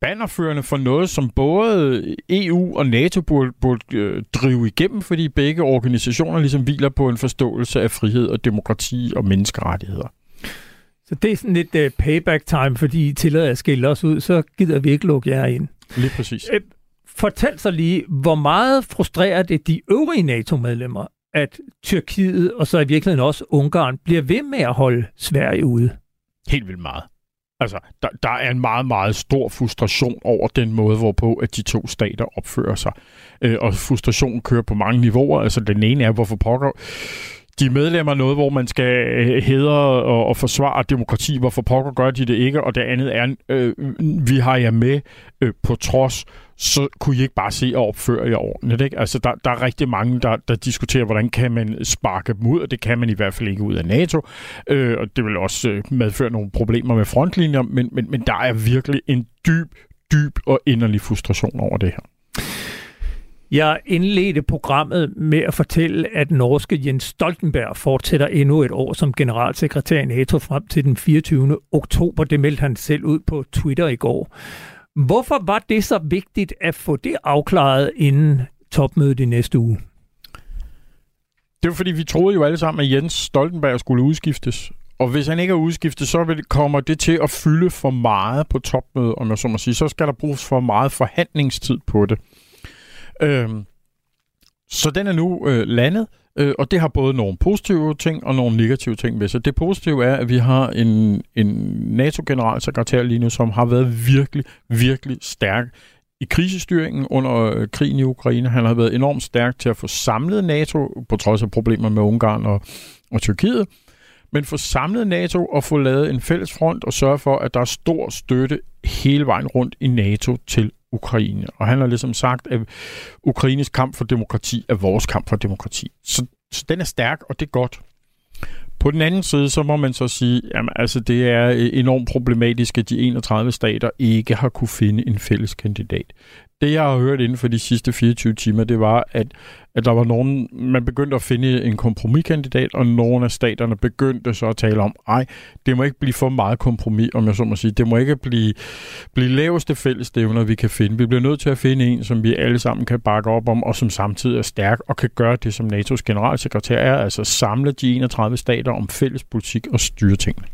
bannerførende for noget, som både EU og NATO burde, burde øh, drive igennem, fordi begge organisationer ligesom hviler på en forståelse af frihed og demokrati og menneskerettigheder. Så det er sådan lidt uh, payback time, fordi I tillader at skille os ud, så gider vi ikke lukke jer ind. Lige præcis. Uh, fortæl så lige, hvor meget frustrerer det de øvrige NATO-medlemmer, at Tyrkiet og så i virkeligheden også Ungarn bliver ved med at holde Sverige ude? Helt vildt meget. Altså, der, der er en meget, meget stor frustration over den måde, hvorpå at de to stater opfører sig. Øh, og frustrationen kører på mange niveauer. Altså, den ene er, hvorfor pokker de medlemmer noget, hvor man skal øh, hedre og, og forsvare demokrati. Hvorfor pokker gør de det ikke? Og det andet er, øh, vi har jer med øh, på trods, så kunne I ikke bare se og opføre jer ordentligt. Ikke? Altså, der, der er rigtig mange, der, der diskuterer, hvordan kan man sparke dem ud, og det kan man i hvert fald ikke ud af NATO. Øh, og det vil også øh, medføre nogle problemer med frontlinjer, men, men, men der er virkelig en dyb, dyb og inderlig frustration over det her. Jeg indledte programmet med at fortælle, at norske Jens Stoltenberg fortsætter endnu et år som generalsekretær i NATO frem til den 24. oktober. Det meldte han selv ud på Twitter i går. Hvorfor var det så vigtigt at få det afklaret inden topmødet i næste uge? Det var fordi, vi troede jo alle sammen, at Jens Stoltenberg skulle udskiftes. Og hvis han ikke er udskiftet, så kommer det til at fylde for meget på topmødet, om jeg så må sige. Så skal der bruges for meget forhandlingstid på det. Øhm, så den er nu øh, landet, øh, og det har både nogle positive ting og nogle negative ting med sig. Det positive er, at vi har en, en NATO-generalsekretær lige nu, som har været virkelig, virkelig stærk i krisestyringen under øh, krigen i Ukraine. Han har været enormt stærk til at få samlet NATO, på trods af problemer med Ungarn og, og Tyrkiet, men få samlet NATO og få lavet en fælles front og sørge for, at der er stor støtte hele vejen rundt i NATO til Ukraine. Og han har ligesom sagt, at Ukraines kamp for demokrati er vores kamp for demokrati. Så, så den er stærk, og det er godt. På den anden side, så må man så sige, at altså, det er øh, enormt problematisk, at de 31 stater ikke har kunne finde en fælles kandidat. Det, jeg har hørt inden for de sidste 24 timer, det var, at, at der var nogen, man begyndte at finde en kompromiskandidat, og nogle af staterne begyndte så at tale om, ej, det må ikke blive for meget kompromis, om jeg så må sige. Det må ikke blive, blive laveste fællesstævner, vi kan finde. Vi bliver nødt til at finde en, som vi alle sammen kan bakke op om, og som samtidig er stærk og kan gøre det, som NATO's generalsekretær er, altså samle de 31 stater om fælles politik og styre tingene.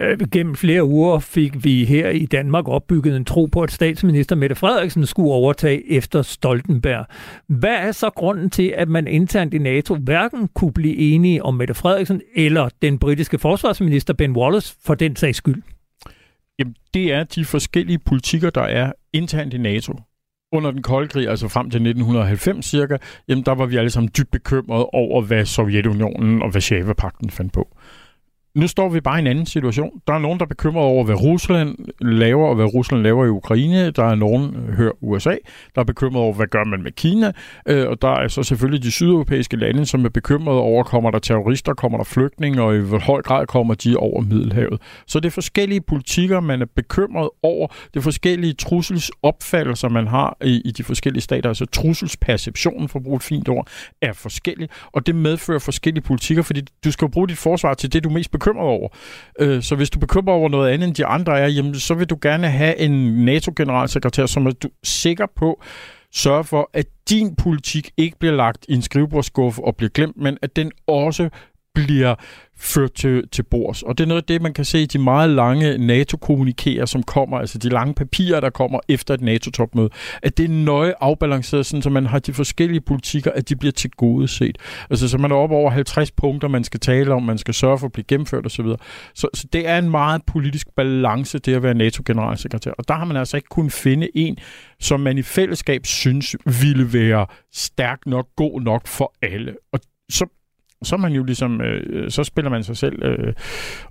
Øh, gennem flere uger fik vi her i Danmark opbygget en tro på, at statsminister Mette Frederiksen skulle overtage efter Stoltenberg. Hvad er så grunden til, at man internt i NATO hverken kunne blive enige om Mette Frederiksen eller den britiske forsvarsminister Ben Wallace for den sags skyld? Jamen, det er de forskellige politikker, der er internt i NATO under den kolde krig, altså frem til 1990 cirka, jamen der var vi alle sammen dybt bekymrede over, hvad Sovjetunionen og Varsava-pakten fandt på nu står vi bare i en anden situation. Der er nogen, der er bekymret over, hvad Rusland laver, og hvad Rusland laver i Ukraine. Der er nogen, hører hør USA, der er bekymret over, hvad gør man med Kina. Øh, og der er så selvfølgelig de sydeuropæiske lande, som er bekymret over, kommer der terrorister, kommer der flygtninge, og i hvor høj grad kommer de over Middelhavet. Så det er forskellige politikker, man er bekymret over. Det er forskellige trusselsopfattelser, man har i, i de forskellige stater. Altså trusselsperceptionen, for at bruge et fint ord, er forskellig. Og det medfører forskellige politikker, fordi du skal bruge dit forsvar til det, du mest bekymrer bekymret over. Øh, så hvis du bekymrer over noget andet end de andre er, jamen, så vil du gerne have en NATO-generalsekretær, som er du sikker på, sørge for, at din politik ikke bliver lagt i en skrivebordskuffe og bliver glemt, men at den også bliver ført til, til bords. Og det er noget af det, man kan se i de meget lange NATO-kommunikerer, som kommer, altså de lange papirer, der kommer efter et NATO-topmøde, at det er nøje afbalanceret, sådan, så man har de forskellige politikker, at de bliver til gode set. Altså, så man er oppe over 50 punkter, man skal tale om, man skal sørge for at blive gennemført osv. Så, så, så det er en meget politisk balance, det at være NATO-generalsekretær. Og der har man altså ikke kunnet finde en, som man i fællesskab synes ville være stærk nok, god nok for alle. Og så så man jo ligesom, øh, øh, så spiller man sig selv, øh,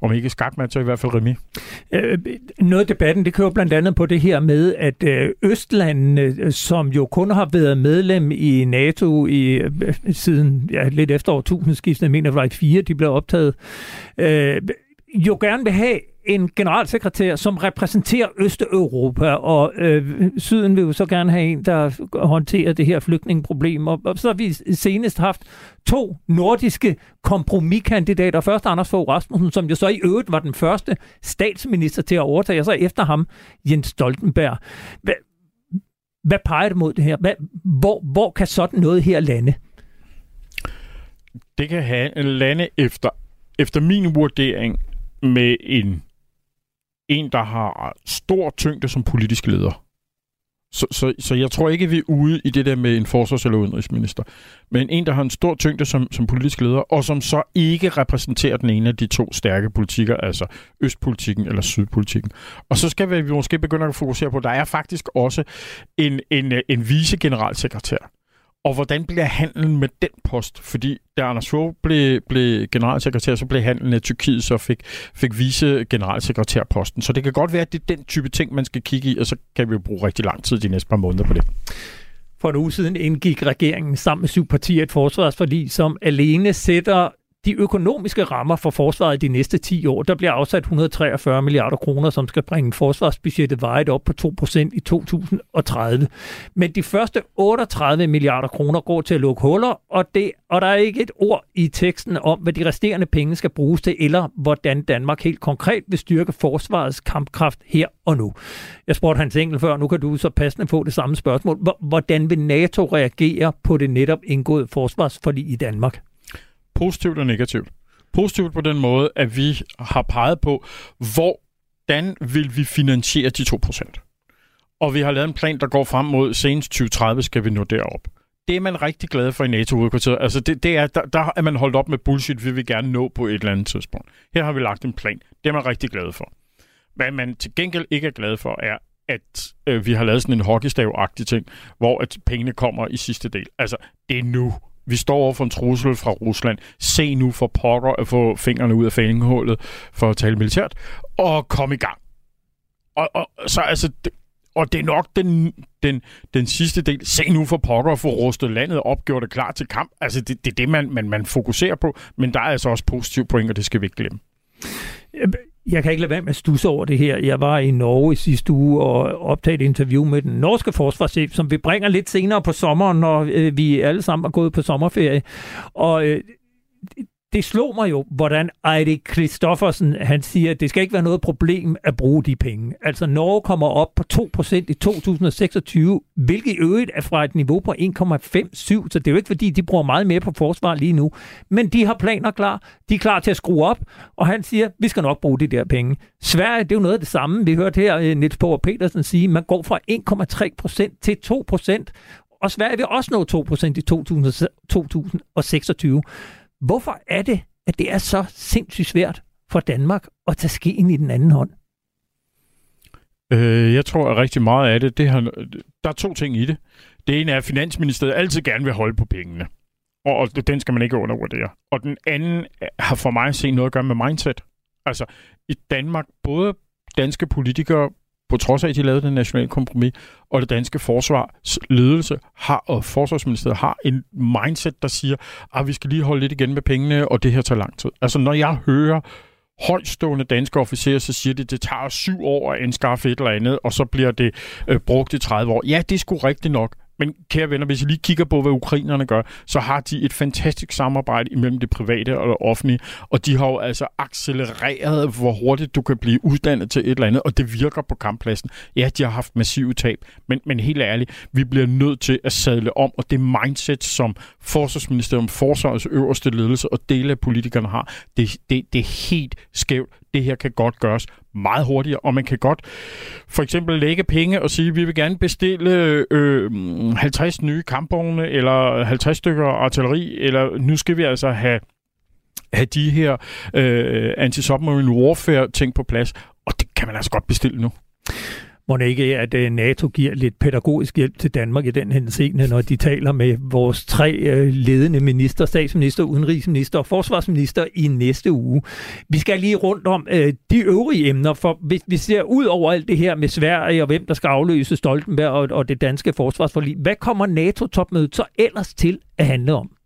om ikke skakmat, så i hvert fald remi. Øh, noget af debatten, det kører blandt andet på det her med, at øh, Østlandene, øh, som jo kun har været medlem i NATO i, øh, siden ja, lidt efter årtusindskiftet, jeg mener, det var fire, de blev optaget, øh, jo gerne vil have en generalsekretær, som repræsenterer Østeuropa, og øh, Syden vil jo så gerne have en, der håndterer det her flygtningeproblem. Og, og så har vi senest haft to nordiske kompromiskandidater. Først Anders Fogh Rasmussen, som jo så i øvrigt var den første statsminister til at overtage, og så efter ham Jens Stoltenberg. Hvad, hvad peger det mod det her? Hvad, hvor, hvor kan sådan noget her lande? Det kan have lande efter, efter min vurdering med en en, der har stor tyngde som politisk leder. Så, så, så jeg tror ikke, vi er ude i det der med en forsvars- eller udenrigsminister. Men en, der har en stor tyngde som, som politisk leder, og som så ikke repræsenterer den ene af de to stærke politikker, altså østpolitikken eller sydpolitikken. Og så skal vi måske begynde at fokusere på, at der er faktisk også en, en, en vicegeneralsekretær, og hvordan bliver handlen med den post? Fordi da Anders Fogh blev, blev generalsekretær, så blev handlen af Tyrkiet, så fik, fik vice generalsekretærposten. Så det kan godt være, at det er den type ting, man skal kigge i, og så kan vi jo bruge rigtig lang tid de næste par måneder på det. For en uge siden indgik regeringen sammen med syv partier et forsvarsforlig, som alene sætter de økonomiske rammer for forsvaret de næste 10 år, der bliver afsat 143 milliarder kroner, som skal bringe forsvarsbudgettet vejet op på 2% i 2030. Men de første 38 milliarder kroner går til at lukke huller, og, det, og der er ikke et ord i teksten om, hvad de resterende penge skal bruges til, eller hvordan Danmark helt konkret vil styrke forsvarets kampkraft her og nu. Jeg spurgte Hans Engel før, nu kan du så passende få det samme spørgsmål. Hvordan vil NATO reagere på det netop indgåede forsvarsforlig i Danmark? Positivt og negativt. Positivt på den måde, at vi har peget på, hvordan vil vi finansiere de 2%. Og vi har lavet en plan, der går frem mod senest 2030, skal vi nå derop. Det er man rigtig glad for i NATO-udkvarteret. Altså, det, det er, der, der er man holdt op med bullshit, vi vil gerne nå på et eller andet tidspunkt. Her har vi lagt en plan. Det er man rigtig glad for. Hvad man til gengæld ikke er glad for, er, at øh, vi har lavet sådan en hockeystav-agtig ting, hvor at pengene kommer i sidste del. Altså, det er nu. Vi står over for en trussel fra Rusland. Se nu for pokker at få fingrene ud af fængelhullet for at tale militært, og kom i gang. Og, og så altså, og det er nok den, den, den sidste del. Se nu for pokker at få rustet landet op, gjort det klar til kamp. Altså, det, det er det, man, man, man fokuserer på. Men der er altså også positive point, og det skal vi ikke glemme. Jeg kan ikke lade være med at stusse over det her. Jeg var i Norge i sidste uge og optagede et interview med den norske forsvarschef, som vi bringer lidt senere på sommeren, når øh, vi alle sammen er gået på sommerferie. Og øh, det slog mig jo, hvordan Eirik Kristoffersen, han siger, at det skal ikke være noget problem at bruge de penge. Altså Norge kommer op på 2% i 2026, hvilket i øvrigt er fra et niveau på 1,57, så det er jo ikke fordi, de bruger meget mere på forsvar lige nu. Men de har planer klar, de er klar til at skrue op, og han siger, vi skal nok bruge de der penge. Sverige, det er jo noget af det samme. Vi hørte her øh, Niels Power Petersen sige, man går fra 1,3% til 2%, og Sverige vil også nå 2% i 2026. Hvorfor er det, at det er så sindssygt svært for Danmark at tage skeen i den anden hånd? Øh, jeg tror, at rigtig meget af det, det har, der er to ting i det. Det ene er, at Finansministeriet altid gerne vil holde på pengene. Og den skal man ikke undervurdere. Og den anden har for mig set noget at gøre med mindset. Altså, i Danmark, både danske politikere, på trods af, at de lavede den nationale kompromis, og det danske forsvars ledelse har, og forsvarsministeriet har en mindset, der siger, at vi skal lige holde lidt igen med pengene, og det her tager lang tid. Altså, når jeg hører højstående danske officerer, så siger de, at det tager syv år at anskaffe et eller andet, og så bliver det øh, brugt i 30 år. Ja, det er sgu rigtigt nok, men kære venner, hvis I lige kigger på, hvad ukrainerne gør, så har de et fantastisk samarbejde imellem det private og det offentlige, og de har jo altså accelereret, hvor hurtigt du kan blive uddannet til et eller andet, og det virker på kamppladsen. Ja, de har haft massive tab, men, men helt ærligt, vi bliver nødt til at sadle om, og det mindset, som forsvarsministeriet, Forsvarets øverste ledelse og dele af politikerne har, det, det, det er helt skævt. Det her kan godt gøres meget hurtigere, og man kan godt for eksempel lægge penge og sige, at vi vil gerne bestille øh, 50 nye kampvogne, eller 50 stykker artilleri, eller nu skal vi altså have have de her øh, anti-submarine warfare ting på plads, og det kan man altså godt bestille nu. Må det ikke, at øh, NATO giver lidt pædagogisk hjælp til Danmark i den henseende, når de taler med vores tre øh, ledende minister, statsminister, udenrigsminister og forsvarsminister i næste uge. Vi skal lige rundt om øh, de øvrige emner, for hvis vi ser ud over alt det her med Sverige og hvem der skal afløse Stoltenberg og, og det danske forsvarsforlig, hvad kommer NATO-topmødet så ellers til at handle om?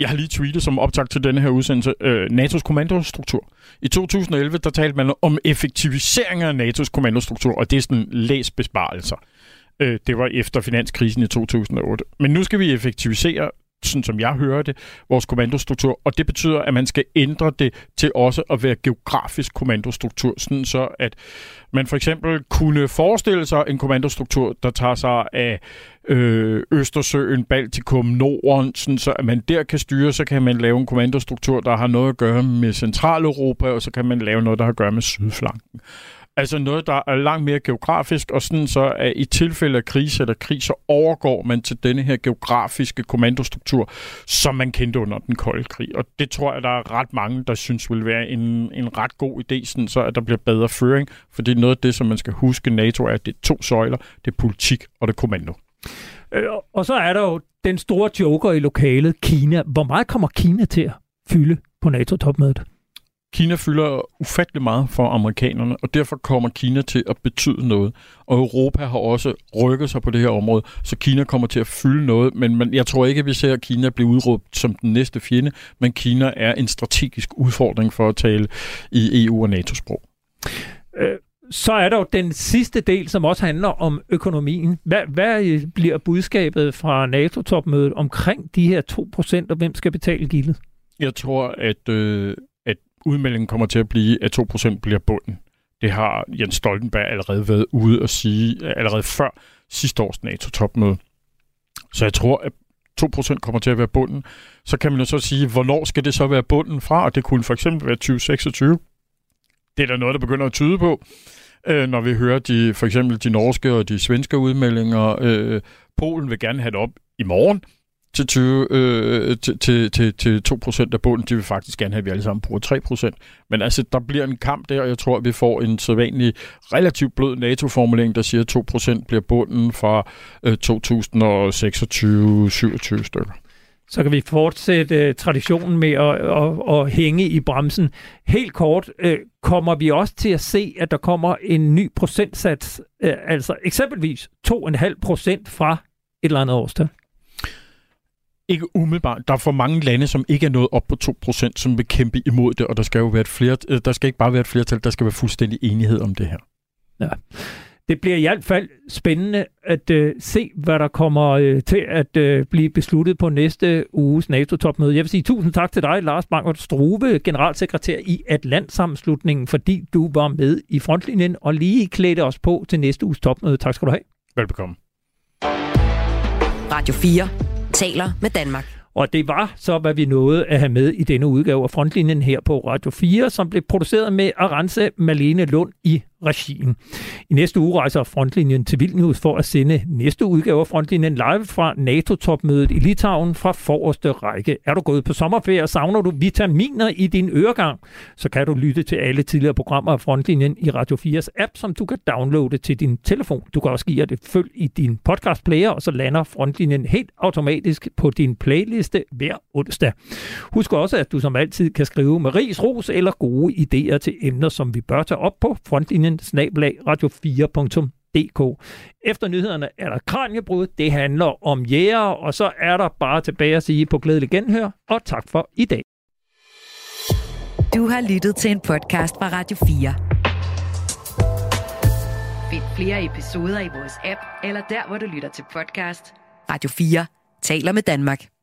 Jeg har lige tweetet som optag til denne her udsendelse øh, NATO's kommandostruktur. I 2011 der talte man om effektivisering af NATO's kommandostruktur, og det er sådan læsbesparelser. Øh, det var efter finanskrisen i 2008. Men nu skal vi effektivisere sådan som jeg hører det, vores kommandostruktur, og det betyder, at man skal ændre det til også at være geografisk kommandostruktur, sådan så at man for eksempel kunne forestille sig en kommandostruktur, der tager sig af øh, Østersøen, Baltikum, Norden, sådan så at man der kan styre, så kan man lave en kommandostruktur, der har noget at gøre med Centraleuropa, og så kan man lave noget, der har at gøre med Sydflanken. Altså noget, der er langt mere geografisk, og sådan så at i tilfælde af krise eller krig, så overgår man til denne her geografiske kommandostruktur, som man kendte under den kolde krig. Og det tror jeg, der er ret mange, der synes vil være en, en ret god idé, sådan så at der bliver bedre føring. For det er noget af det, som man skal huske NATO er, at det er to søjler. Det er politik og det er kommando. Øh, og så er der jo den store joker i lokalet, Kina. Hvor meget kommer Kina til at fylde på NATO-topmødet? Kina fylder ufattelig meget for amerikanerne, og derfor kommer Kina til at betyde noget. Og Europa har også rykket sig på det her område, så Kina kommer til at fylde noget. Men man, jeg tror ikke, at vi ser Kina blive udråbt som den næste fjende, men Kina er en strategisk udfordring for at tale i EU- og NATO-sprog. Øh, så er der jo den sidste del, som også handler om økonomien. Hvad, hvad bliver budskabet fra NATO-topmødet omkring de her 2%, og hvem skal betale gildet? Jeg tror, at øh, udmeldingen kommer til at blive, at 2% bliver bunden. Det har Jens Stoltenberg allerede været ude og sige, øh, allerede før sidste års NATO-topmøde. Så jeg tror, at 2% kommer til at være bunden. Så kan man jo så sige, hvornår skal det så være bunden fra? Og det kunne for eksempel være 2026. Det er der noget, der begynder at tyde på, øh, når vi hører de, for eksempel de norske og de svenske udmeldinger. Øh, Polen vil gerne have det op i morgen til, 20, øh, til, til, til, til 2% af bunden. De vil faktisk gerne have, at vi alle sammen bruger 3%. Men altså, der bliver en kamp der, og jeg tror, at vi får en sædvanlig relativt blød NATO-formulering, der siger, at 2% bliver bunden fra øh, 2026-27 stykker. Så kan vi fortsætte øh, traditionen med at, at, at hænge i bremsen. Helt kort, øh, kommer vi også til at se, at der kommer en ny procentsats, øh, altså eksempelvis 2,5 procent fra et eller andet årstal? Ikke umiddelbart. Der er for mange lande, som ikke er nået op på 2%, som vil kæmpe imod det, og der skal jo være et flertal, der skal ikke bare være et flertal, der skal være fuldstændig enighed om det her. Ja. Det bliver i hvert fald spændende at øh, se, hvad der kommer øh, til at øh, blive besluttet på næste uges NATO-topmøde. Jeg vil sige tusind tak til dig, Lars Bangert Struve, generalsekretær i Atlantsammenslutningen, fordi du var med i frontlinjen og lige klædte os på til næste uges topmøde. Tak skal du have. Velbekomme. Radio 4 taler med Danmark. Og det var så, hvad vi nåede at have med i denne udgave af Frontlinjen her på Radio 4, som blev produceret med Arance Malene Lund i regien. I næste uge rejser Frontlinjen til Vilnius for at sende næste udgave af Frontlinjen live fra NATO-topmødet i Litauen fra forreste række. Er du gået på sommerferie og savner du vitaminer i din øregang, så kan du lytte til alle tidligere programmer af Frontlinjen i Radio 4's app, som du kan downloade til din telefon. Du kan også give det følg i din podcast player, og så lander Frontlinjen helt automatisk på din playliste hver onsdag. Husk også, at du som altid kan skrive med ris, ros eller gode idéer til emner, som vi bør tage op på Frontlinjen snablag radio4.dk. Efter nyhederne er der kranjebrud. Det handler om jæger, og så er der bare tilbage at sige på glædelig genhør, og tak for i dag. Du har lyttet til en podcast fra Radio 4. Find flere episoder i vores app, eller der, hvor du lytter til podcast. Radio 4 taler med Danmark.